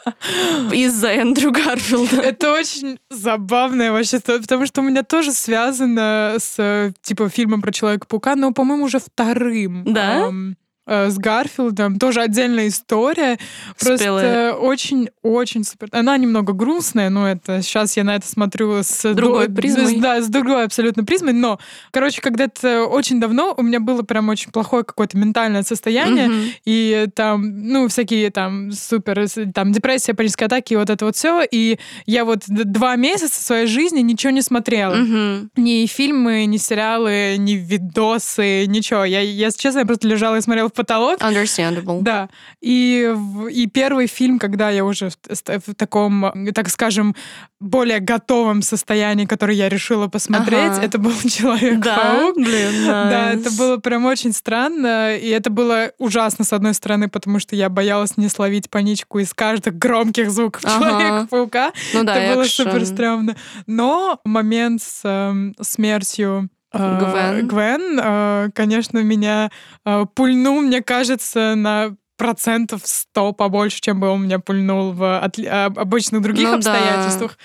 из-за Эндрю Гарфилда. Это очень забавная вообще потому что у меня тоже связано с, типа, фильмом про Человека-паука, но, по-моему, уже вторым. Да? э, с Гарфилдом. Тоже отдельная история. Просто очень-очень супер. Она немного грустная, но это сейчас я на это смотрю с другой до, призмой. С, да, с другой абсолютно призмой. Но, короче, когда-то очень давно у меня было прям очень плохое какое-то ментальное состояние, угу. и там, ну, всякие там супер, там депрессия, панические атаки, и вот это вот все. И я вот два месяца своей жизни ничего не смотрела. Угу. Ни фильмы, ни сериалы, ни видосы, ничего. Я, я честно, я просто лежала и смотрела потолок. Understandable. Да. И, и первый фильм, когда я уже в, в таком, так скажем, более готовом состоянии, который я решила посмотреть, ага. это был Человек-паук. Да? Блин, nice. Да, это было прям очень странно. И это было ужасно, с одной стороны, потому что я боялась не словить паничку из каждых громких звуков ага. Человека-паука. Ну да, это было экшен. супер стрёмно. Но момент с э, смертью Гвен, Гвен э, конечно, меня э, пульнул, мне кажется, на процентов сто побольше, чем бы он меня пульнул в обычных других ну, обстоятельствах.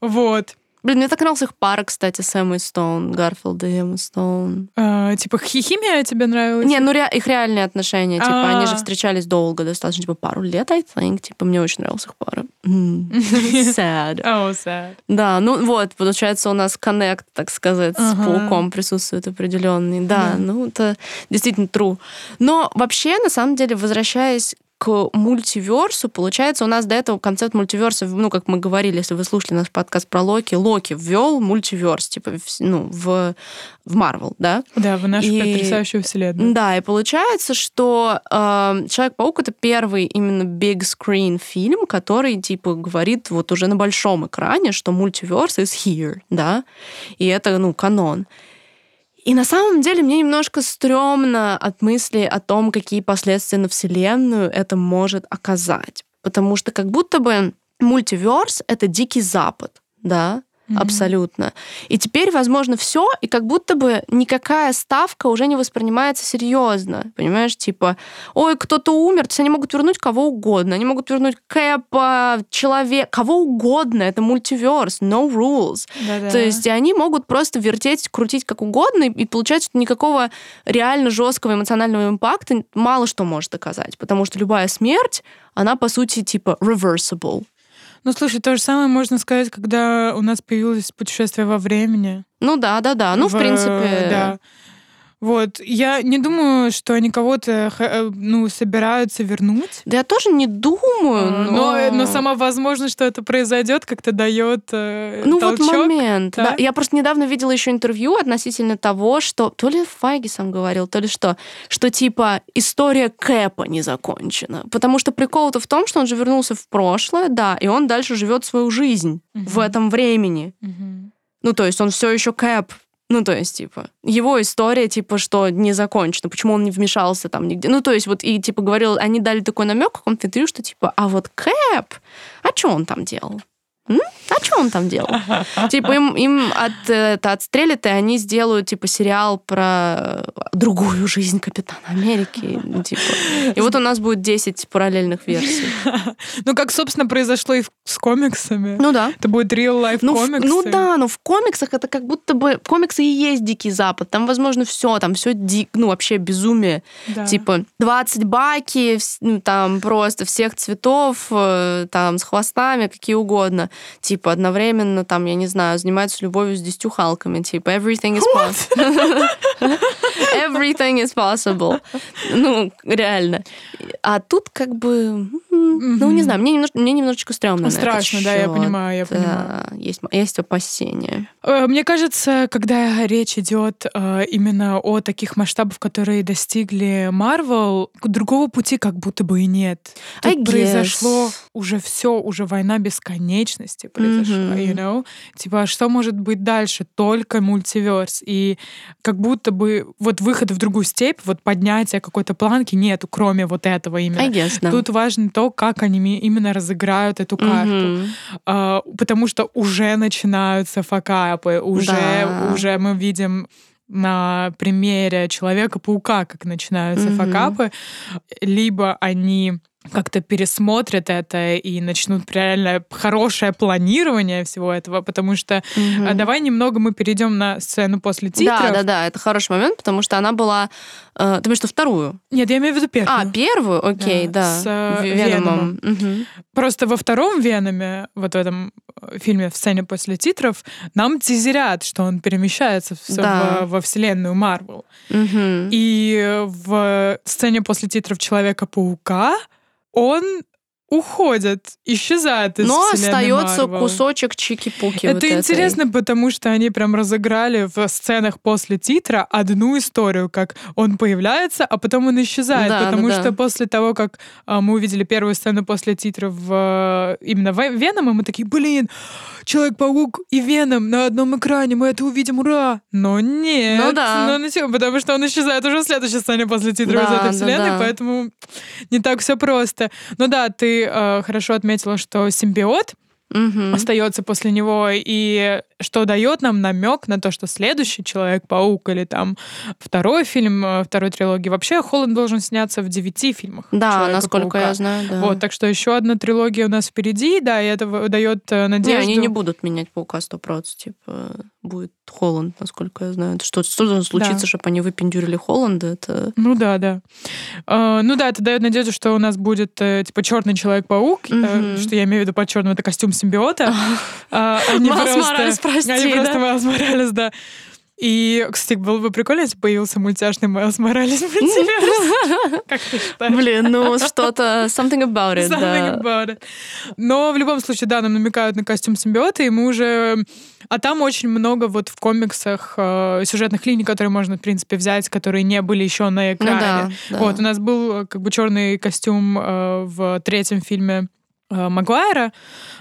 Да. Вот. Блин, мне так нравился их пара, кстати, Сэм и Стоун, Гарфилд и Эмма Стоун. А, типа химия тебе нравилась? Не, ну ре- их реальные отношения, типа, А-а-а. они же встречались долго, достаточно, типа, пару лет, I think. Типа, мне очень нравилась их пара. Sad. Oh, sad. Да, ну вот, получается, у нас коннект, так сказать, с пауком присутствует определенный. Да, ну это действительно true. Но вообще, на самом деле, возвращаясь к мультиверсу, получается, у нас до этого концепт мультиверса, ну, как мы говорили, если вы слушали наш подкаст про Локи, Локи ввел мультиверс, типа, ну, в, в Марвел, да? Да, в нашу и, потрясающую вселенную. Да, и получается, что э, Человек-паук — это первый именно big screen фильм, который, типа, говорит вот уже на большом экране, что мультиверс is here, да? И это, ну, канон. И на самом деле мне немножко стрёмно от мысли о том, какие последствия на Вселенную это может оказать. Потому что как будто бы мультиверс — это дикий запад, да, mm-hmm. абсолютно. И теперь, возможно, все, и как будто бы никакая ставка уже не воспринимается серьезно. Понимаешь, типа, ой, кто-то умер, то есть они могут вернуть кого угодно. Они могут вернуть Кэпа, человека, кого угодно. Это мультиверс, no rules. Да-да. То есть они могут просто вертеть, крутить как угодно, и получается, что никакого реально жесткого эмоционального импакта мало что может оказать. Потому что любая смерть, она, по сути, типа reversible. Ну, слушай, то же самое можно сказать, когда у нас появилось путешествие во времени. Ну да, да, да. Ну, в, в принципе. Да. Вот. Я не думаю, что они кого-то э, ну, собираются вернуть. Да я тоже не думаю. А, но, но, но сама возможность, что это произойдет, как-то дает э, Ну толчок, вот момент. Да? Да. Я просто недавно видела еще интервью относительно того, что то ли Файги сам говорил, то ли что, что типа история Кэпа не закончена. Потому что прикол-то в том, что он же вернулся в прошлое, да, и он дальше живет свою жизнь угу. в этом времени. Угу. Ну, то есть он все еще Кэп, ну, то есть, типа, его история, типа, что не закончена, почему он не вмешался там нигде. Ну, то есть, вот, и, типа, говорил, они дали такой намек в каком-то интервью, что, типа, а вот Кэп, а что он там делал? М? А что он там делал? Типа им, им от, это, отстрелят, и они сделают, типа, сериал про другую жизнь Капитана Америки. Типа. И вот у нас будет 10 параллельных версий. Ну, как, собственно, произошло и с комиксами. Ну да. Это будет real-life ну, комиксы. Ну да, но в комиксах это как будто бы... Комиксы и есть Дикий Запад. Там, возможно, все, там все дик, ну, вообще безумие. Да. Типа 20 баки, ну, там просто всех цветов, э, там с хвостами, какие угодно типа, одновременно, там, я не знаю, занимаются любовью с десятью халками, типа, everything is possible. everything is possible. Ну, реально. А тут как бы, ну, не знаю, мне, немножко, мне немножечко стрёмно Страшно, да, я понимаю, я понимаю. Есть, есть опасения. Э, мне кажется, когда речь идет э, именно о таких масштабах, которые достигли Марвел, другого пути как будто бы и нет. Тут произошло уже все, уже война бесконечности произошла, mm-hmm. you know? Типа, а что может быть дальше? Только мультиверс. И как будто бы вот выход в другую степь, вот поднятие какой-то планки нету, кроме вот этого именно. guess, да. Тут важно то, как они именно разыграют эту карту. Mm-hmm. А, потому что уже начинаются факапы, уже, да. уже мы видим на примере Человека-паука, как начинаются mm-hmm. факапы. Либо они как-то пересмотрят это и начнут реально хорошее планирование всего этого, потому что угу. давай немного мы перейдем на сцену после титров. Да, да, да, это хороший момент, потому что она была... Э, ты имеешь что вторую? Нет, я имею в виду первую. А, первую? Окей, да. да. С э, Веномом. Веномом. Угу. Просто во втором Веноме, вот в этом э, фильме в сцене после титров, нам тизерят, что он перемещается в, да. в, во вселенную Марвел. Угу. И в сцене после титров Человека-паука он уходят, исчезают из Но остается Marvel. кусочек чики-пуки. Это вот интересно, этой. потому что они прям разыграли в сценах после титра одну историю, как он появляется, а потом он исчезает, да, потому да, что да. после того, как а, мы увидели первую сцену после титра в именно в Венома, мы такие, блин, Человек-паук и Веном на одном экране, мы это увидим, ура! Но нет, ну, да. но, потому что он исчезает уже в следующей сцене после титров да, из этой вселенной, да, да. поэтому не так все просто. Ну да, ты э, хорошо отметила, что симбиот угу. остается после него, и что дает нам намек на то, что следующий Человек-паук или там второй фильм э, второй трилогии. Вообще Холланд должен сняться в девяти фильмах. Да, насколько я знаю, да. Вот, так что еще одна трилогия у нас впереди, да, и это дает э, надежду. Не, они не будут менять Паука 100%, типа будет Холланд, насколько я знаю. Что, что должно случиться, да. чтобы они выпендюрили Холланда? Это... Ну да, да. Uh, ну да, это дает надежду, что у нас будет uh, типа черный человек-паук, угу. uh, что я имею в виду под черным, это костюм симбиота. Они просто прости, Они просто Моралес, да. И, кстати, было бы прикольно, если появился мультяшный Майлз Моралес Как ты считаешь? Блин, ну что-то something about it, Something about it. Но в любом случае, да, нам намекают на костюм симбиота, и мы уже... А там очень много вот в комиксах э, сюжетных линий, которые можно, в принципе, взять, которые не были еще на экране. Ну, да. Вот, у нас был как бы черный костюм э, в третьем фильме Э, Магуайра,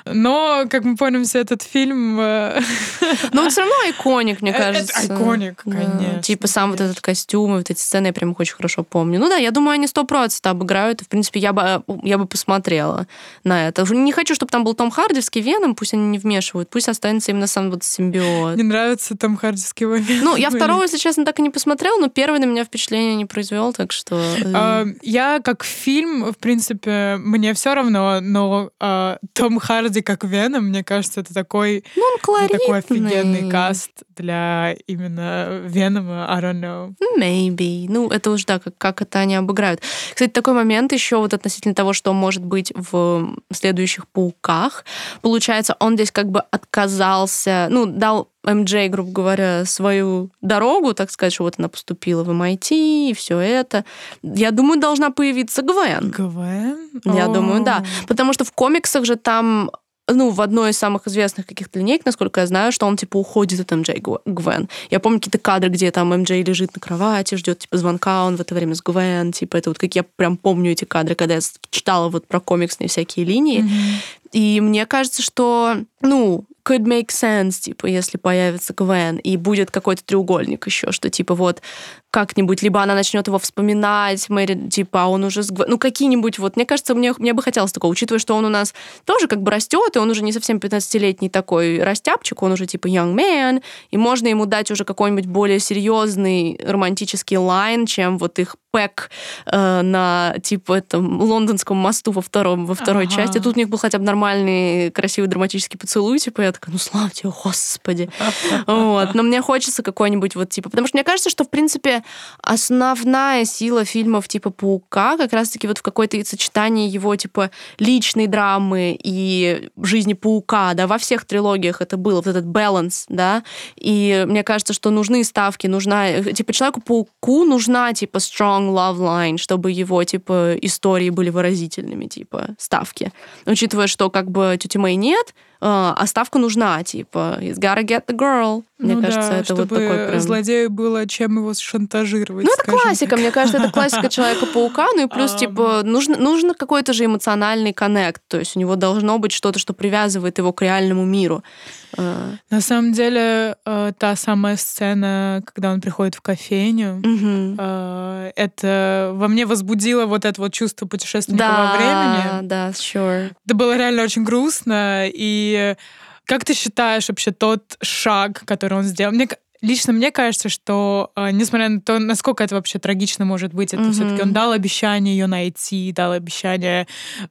но, как мы помним, этот фильм... Э, но он все равно иконик, мне кажется. Это иконик, конечно. Типа сам вот этот костюм и вот эти сцены я прям их очень хорошо помню. Ну да, я думаю, они сто процентов обыграют, и, в принципе, я бы, я бы посмотрела на это. Не хочу, чтобы там был Том Хардивский Веном, пусть они не вмешивают, пусть останется именно сам вот симбиот. Не нравится Том Хардивский Веном? Ну, я второго, если честно, так и не посмотрела, но первый на меня впечатление не произвел, так что... Э. Я как фильм, в принципе, мне все равно, но э, Том Харди как Веном, мне кажется, это такой, ну, он такой офигенный каст для именно Венома, I don't know. Maybe. Ну, это уж да, как, как это они обыграют. Кстати, такой момент еще вот относительно того, что может быть в следующих «Пауках». Получается, он здесь как бы отказался, ну, дал МД, грубо говоря, свою дорогу, так сказать, что вот она поступила в MIT и все это. Я думаю, должна появиться Гвен. Гвен? Я думаю, да. Потому что в комиксах же там ну, в одной из самых известных каких-то линейок, насколько я знаю, что он, типа, уходит от МД Гвен. Я помню какие-то кадры, где там МД лежит на кровати, ждет, типа, звонка, он в это время с Гвен, типа, это вот как я прям помню эти кадры, когда я читала вот про комиксные всякие линии. Mm-hmm. И мне кажется, что, ну, could make sense, типа, если появится Гвен, и будет какой-то треугольник еще, что, типа, вот, как-нибудь, либо она начнет его вспоминать, Мэри, типа, а он уже с Гвен... Ну, какие-нибудь, вот, мне кажется, мне, мне бы хотелось такого, учитывая, что он у нас тоже как бы растет, и он уже не совсем 15-летний такой растяпчик, он уже, типа, young man, и можно ему дать уже какой-нибудь более серьезный романтический лайн, чем вот их пэк э, на, типа, этом лондонском мосту во, втором, во второй ага. части. Тут у них был хотя бы нормальный, красивый драматический поцелуй, типа, я такая, ну слава тебе, господи. Вот. Но мне хочется какой-нибудь вот типа... Потому что мне кажется, что, в принципе, основная сила фильмов типа «Паука» как раз-таки вот в какой-то сочетании его типа личной драмы и жизни паука, да, во всех трилогиях это было, вот этот баланс, да, и мне кажется, что нужны ставки, нужна, типа, Человеку-пауку нужна, типа, strong love line, чтобы его, типа, истории были выразительными, типа, ставки. Учитывая, что, как бы, тети Мэй нет, а ставка нужна, типа, he's gotta get the girl. Мне ну кажется, да, это чтобы вот такой прям... злодею было чем его шантажировать. Ну, это классика, мне кажется, это классика Человека-паука, ну и плюс, типа, нужно, нужно какой-то же эмоциональный коннект, то есть у него должно быть что-то, что привязывает его к реальному миру. А. На самом деле, э, та самая сцена, когда он приходит в кофейню, угу. это во мне возбудило вот это вот чувство путешественника да, во времени. Да, sure. Это было реально очень грустно, и как ты считаешь вообще тот шаг, который он сделал? Мне, лично мне кажется, что э, несмотря на то, насколько это вообще трагично может быть, это mm-hmm. все-таки он дал обещание ее найти, дал обещание,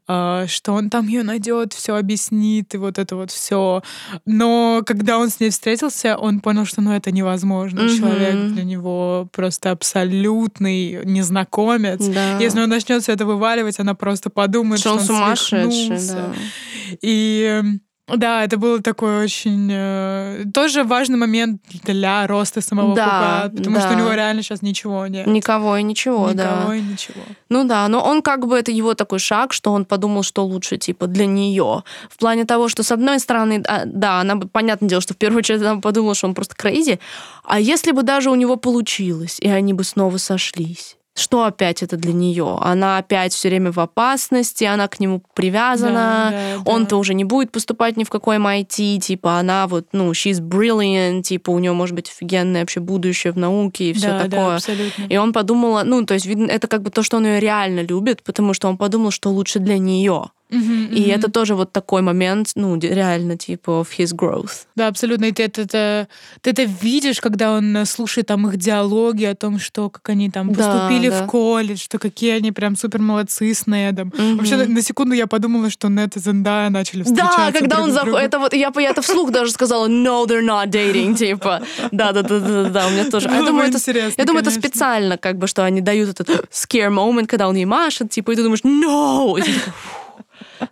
э, что он там ее найдет, все объяснит и вот это вот все. Но когда он с ней встретился, он понял, что ну это невозможно. Mm-hmm. Человек для него просто абсолютный незнакомец. Да. Если он начнет все это вываливать, она просто подумает, что, что он, он сумасшедший. Да. И да, это был такой очень э, тоже важный момент для роста самого да, Кука, потому да. что у него реально сейчас ничего нет. Никого и ничего, Никого да. Никого и ничего. Ну да, но он как бы это его такой шаг, что он подумал, что лучше типа для нее. В плане того, что с одной стороны, да, она понятное дело, что в первую очередь она подумала, что он просто крейзи, а если бы даже у него получилось, и они бы снова сошлись? Что опять это для нее? Она опять все время в опасности, она к нему привязана, да, да, он-то да. уже не будет поступать ни в какой MIT, типа она вот, ну, she's brilliant, типа у нее может быть офигенное вообще будущее в науке и все да, такое. Да, абсолютно. И он подумал, ну, то есть видно, это как бы то, что он ее реально любит, потому что он подумал, что лучше для нее. Mm-hmm, и mm-hmm. это тоже вот такой момент, ну, реально, типа, of his growth. Да, абсолютно. И ты это, это, ты это видишь, когда он э, слушает там их диалоги о том, что как они там поступили да, да. в колледж, что какие они прям супер молодцы с Недом. Mm-hmm. Вообще, на, на секунду я подумала, что Нед и Зендая начали встречаться Да, когда он заходит, это вот, я, я это вслух даже сказала, no, they're not dating, типа. Да, да, да, да, да, у меня тоже. Я думаю, это, я думаю, это специально, как бы, что они дают этот scare moment, когда он ей машет, типа, и ты думаешь, no!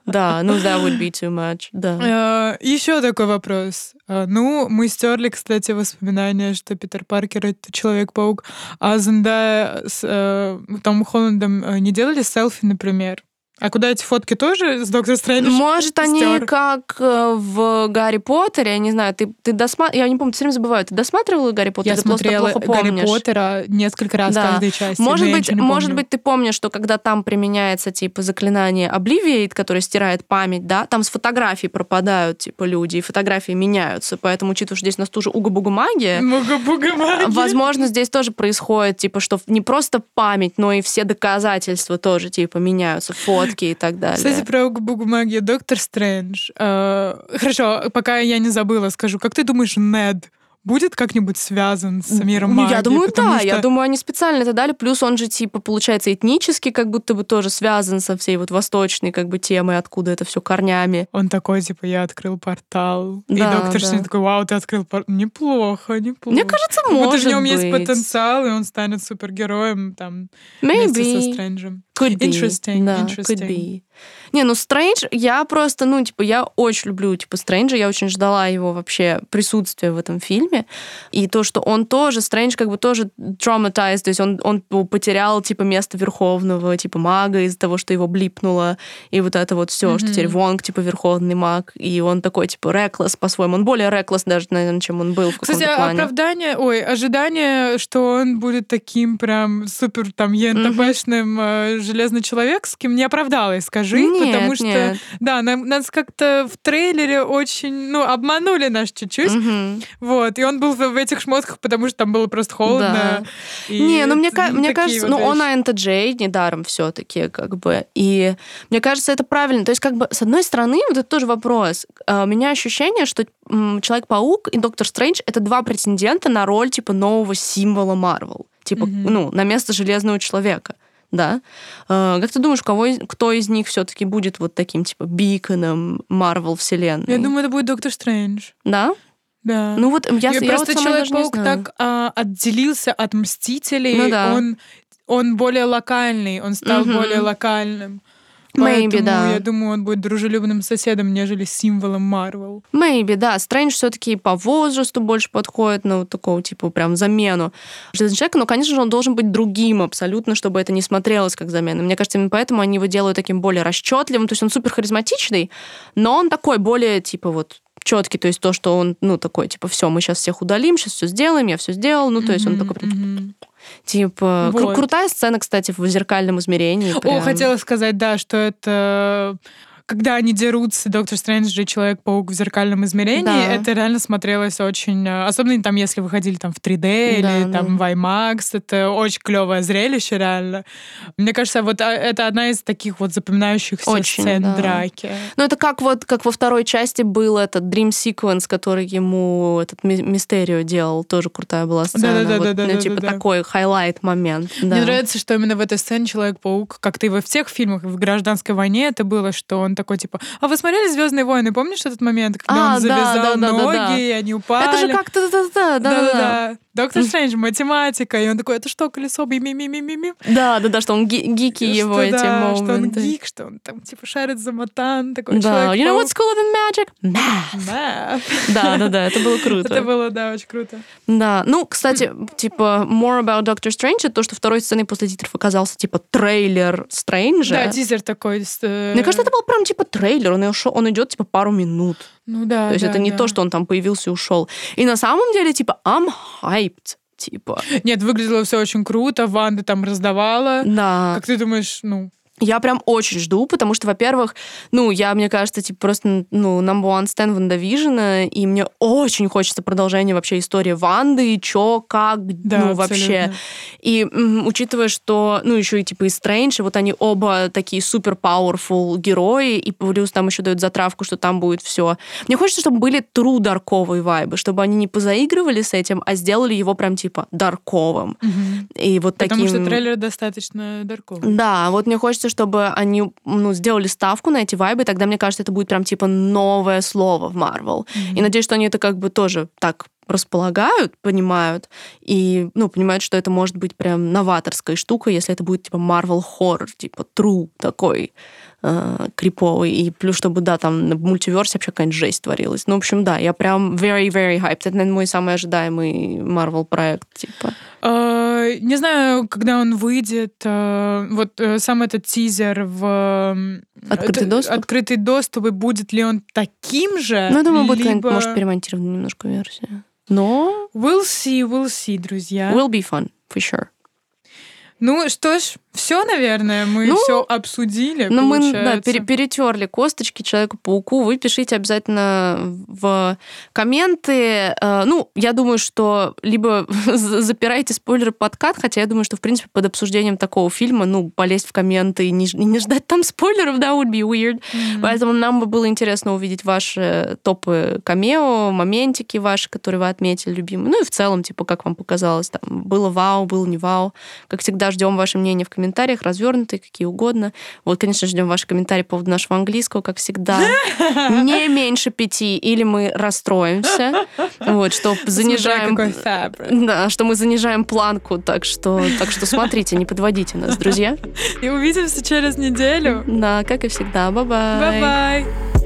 Да, ну that would be too much, да. Э, Еще такой вопрос. Э, ну, мы стерли, кстати, воспоминания, что Питер Паркер — это Человек-паук, а Зендая с э, Томом Холландом не делали селфи, например? А куда эти фотки тоже с Доктор Стрэндж? Может, они как э, в Гарри Поттере, я не знаю, ты, ты досматривала, я не помню, ты все время забываю, ты досматривала Гарри Поттер? Я смотрела Гарри Поттера несколько раз да. каждой части. Может быть, может быть, ты помнишь, что когда там применяется типа заклинание Obliviate, которое стирает память, да, там с фотографий пропадают типа люди, и фотографии меняются, поэтому учитывая, что здесь у нас тоже уга-буга магия, уга-буга магия, возможно, здесь тоже происходит типа, что не просто память, но и все доказательства тоже типа меняются, фото фотки и так далее. Кстати, про бумаги. Доктор Стрэндж. Э, хорошо, пока я не забыла, скажу. Как ты думаешь, Нед будет как-нибудь связан с миром магии? Я думаю, да. Что... Я думаю, они специально это дали. Плюс он же, типа, получается, этнически как будто бы тоже связан со всей вот восточной как бы темой, откуда это все корнями. Он такой, типа, я открыл портал. Да, и доктор да. такой, вау, ты открыл портал. Неплохо, неплохо. Мне кажется, может Вот в нем быть. есть потенциал, и он станет супергероем там Maybe. вместе со Стрэнджем. Could be. Interesting, да, interesting. Could be. Не, ну Стрэндж, я просто, ну, типа, я очень люблю, типа, Стрэнджа, я очень ждала его вообще присутствия в этом фильме. И то, что он тоже, Стрэндж как бы тоже traumatized, то есть он, он потерял, типа, место верховного, типа, мага из-за того, что его блипнуло, и вот это вот все, mm-hmm. что теперь Вонг, типа, верховный маг, и он такой, типа, реклесс по-своему, он более реклесс даже, наверное, чем он был в Кстати, плане. оправдание, ой, ожидание, что он будет таким прям супер, там, ентпшным mm-hmm. железный человек, с кем не оправдалось, скажи, нет, потому что, нет. да, нам, нас как-то в трейлере очень, ну, обманули нас чуть-чуть, угу. вот, и он был в, в этих шмотках, потому что там было просто холодно. Да. Не, ну, мне, ну, мне кажется, вот ну, он INTJ недаром все таки как бы, и мне кажется, это правильно, то есть, как бы, с одной стороны, вот это тоже вопрос, а, у меня ощущение, что Человек-паук и Доктор Стрэндж — это два претендента на роль, типа, нового символа Марвел типа, mm ну, на место Железного Человека да. А, как ты думаешь, кого, кто из них все-таки будет вот таким, типа, биконом Марвел вселенной? Я думаю, это будет Доктор Стрэндж. Да? Да. Ну вот я, я, я просто вот Человек-паук так а, отделился от Мстителей, ну, да. он, он более локальный, он стал угу. более локальным. Поэтому Maybe, да. я думаю, он будет дружелюбным соседом, нежели символом Марвел. Maybe, да. Стрэндж все таки по возрасту больше подходит вот такого, типа, прям замену Железного человека, но, конечно же, он должен быть другим абсолютно, чтобы это не смотрелось как замена. Мне кажется, именно поэтому они его делают таким более расчетливым. То есть он супер харизматичный, но он такой более, типа, вот четкий, то есть то, что он, ну, такой, типа, все, мы сейчас всех удалим, сейчас все сделаем, я все сделал, ну, то есть он такой... Mm-hmm. Типа, вот. крутая сцена, кстати, в зеркальном измерении. Прям. О, хотела сказать, да, что это когда они дерутся, Доктор Стрэндж и Человек-паук в зеркальном измерении, да. это реально смотрелось очень... Э, особенно там, если выходили там в 3D да, или да. там в IMAX, это очень клевое зрелище, реально. Мне кажется, вот а, это одна из таких вот запоминающихся очень, сцен да. драки. Ну, это как вот, как во второй части был этот Dream Sequence, который ему этот Мистерио делал, тоже крутая была сцена. Да, да, вот, ну, да, типа да, такой highlight момент. Да. Мне нравится, что именно в этой сцене Человек-паук, как ты во всех фильмах в гражданской войне это было, что он такой типа, а вы смотрели Звездные войны? Помнишь этот момент, когда а, он завязал да, да, ноги, да, да, и они упали? Это же как-то да, да, да, да, да. Доктор Стрэндж, математика. И он такой, это что, колесо? ми ми ми ми ми Да, да, да, что он гики его что, эти да, моменты. что он гик, что он там типа шарит за матан, такой Да, you know what's cooler than magic? Math. Math. Да, да, да, это было круто. Это было, да, очень круто. Да, ну, кстати, типа, more about Doctor Strange, это то, что второй сценой после титров оказался, типа, трейлер Стрэнджа. Да, тизер такой. Э, Мне кажется, это был прям, типа, трейлер, он, он идет, типа, пару минут. Ну да, То есть да, это не да. то, что он там появился и ушел. И на самом деле, типа, I'm hyped типа. Нет, выглядело все очень круто, Ванда там раздавала. Да. Как ты думаешь, ну, я прям очень жду, потому что, во-первых, ну, я, мне кажется, типа просто, ну, number one stand Ванда и мне очень хочется продолжения вообще истории Ванды, чё, как, да, ну, абсолютно. вообще. И м, учитывая, что, ну, еще и типа и Стрэндж, и вот они оба такие супер powerful герои, и плюс там еще дают затравку, что там будет все. Мне хочется, чтобы были true дарковые вайбы, чтобы они не позаигрывали с этим, а сделали его прям типа дарковым. Угу. И вот Потому таким... что трейлер достаточно дарковый. Да, вот мне хочется хочется, чтобы они ну, сделали ставку на эти вайбы, тогда, мне кажется, это будет прям типа новое слово в Marvel. Mm-hmm. И надеюсь, что они это как бы тоже так располагают, понимают, и, ну, понимают, что это может быть прям новаторская штука, если это будет, типа, Marvel хоррор, типа, true такой э, криповый, и плюс, чтобы, да, там в мультиверсе вообще какая-нибудь жесть творилась. Ну, в общем, да, я прям very-very hyped. Это, наверное, мой самый ожидаемый Marvel проект, типа. Э, не знаю, когда он выйдет. Э, вот э, сам этот тизер в... Открытый доступ? Открытый доступ, и будет ли он таким же? Ну, думаю, будет, либо... может, перемонтирована немножко версия. Но... We'll see, we'll see, друзья. Will be fun, for sure. Ну что ж, все, наверное, мы ну, все обсудили. Ну, мы да, пере перетерли косточки Человеку-пауку. Вы пишите обязательно в комменты. Э, ну, я думаю, что либо запирайте спойлеры подкат, хотя я думаю, что, в принципе, под обсуждением такого фильма, ну, полезть в комменты и не, не ждать там спойлеров, да, would be weird. Mm-hmm. Поэтому нам бы было интересно увидеть ваши топы камео, моментики ваши, которые вы отметили, любимые. Ну и в целом, типа, как вам показалось, там, было вау, было не вау. Как всегда, всегда ждем ваше мнение в комментариях, развернутые, какие угодно. Вот, конечно, ждем ваши комментарии по поводу нашего английского, как всегда. Не меньше пяти, или мы расстроимся. Вот, что занижаем... Да, что мы занижаем планку, так что, так что смотрите, не подводите нас, друзья. И увидимся через неделю. Да, как и всегда. Bye-bye. Bye-bye.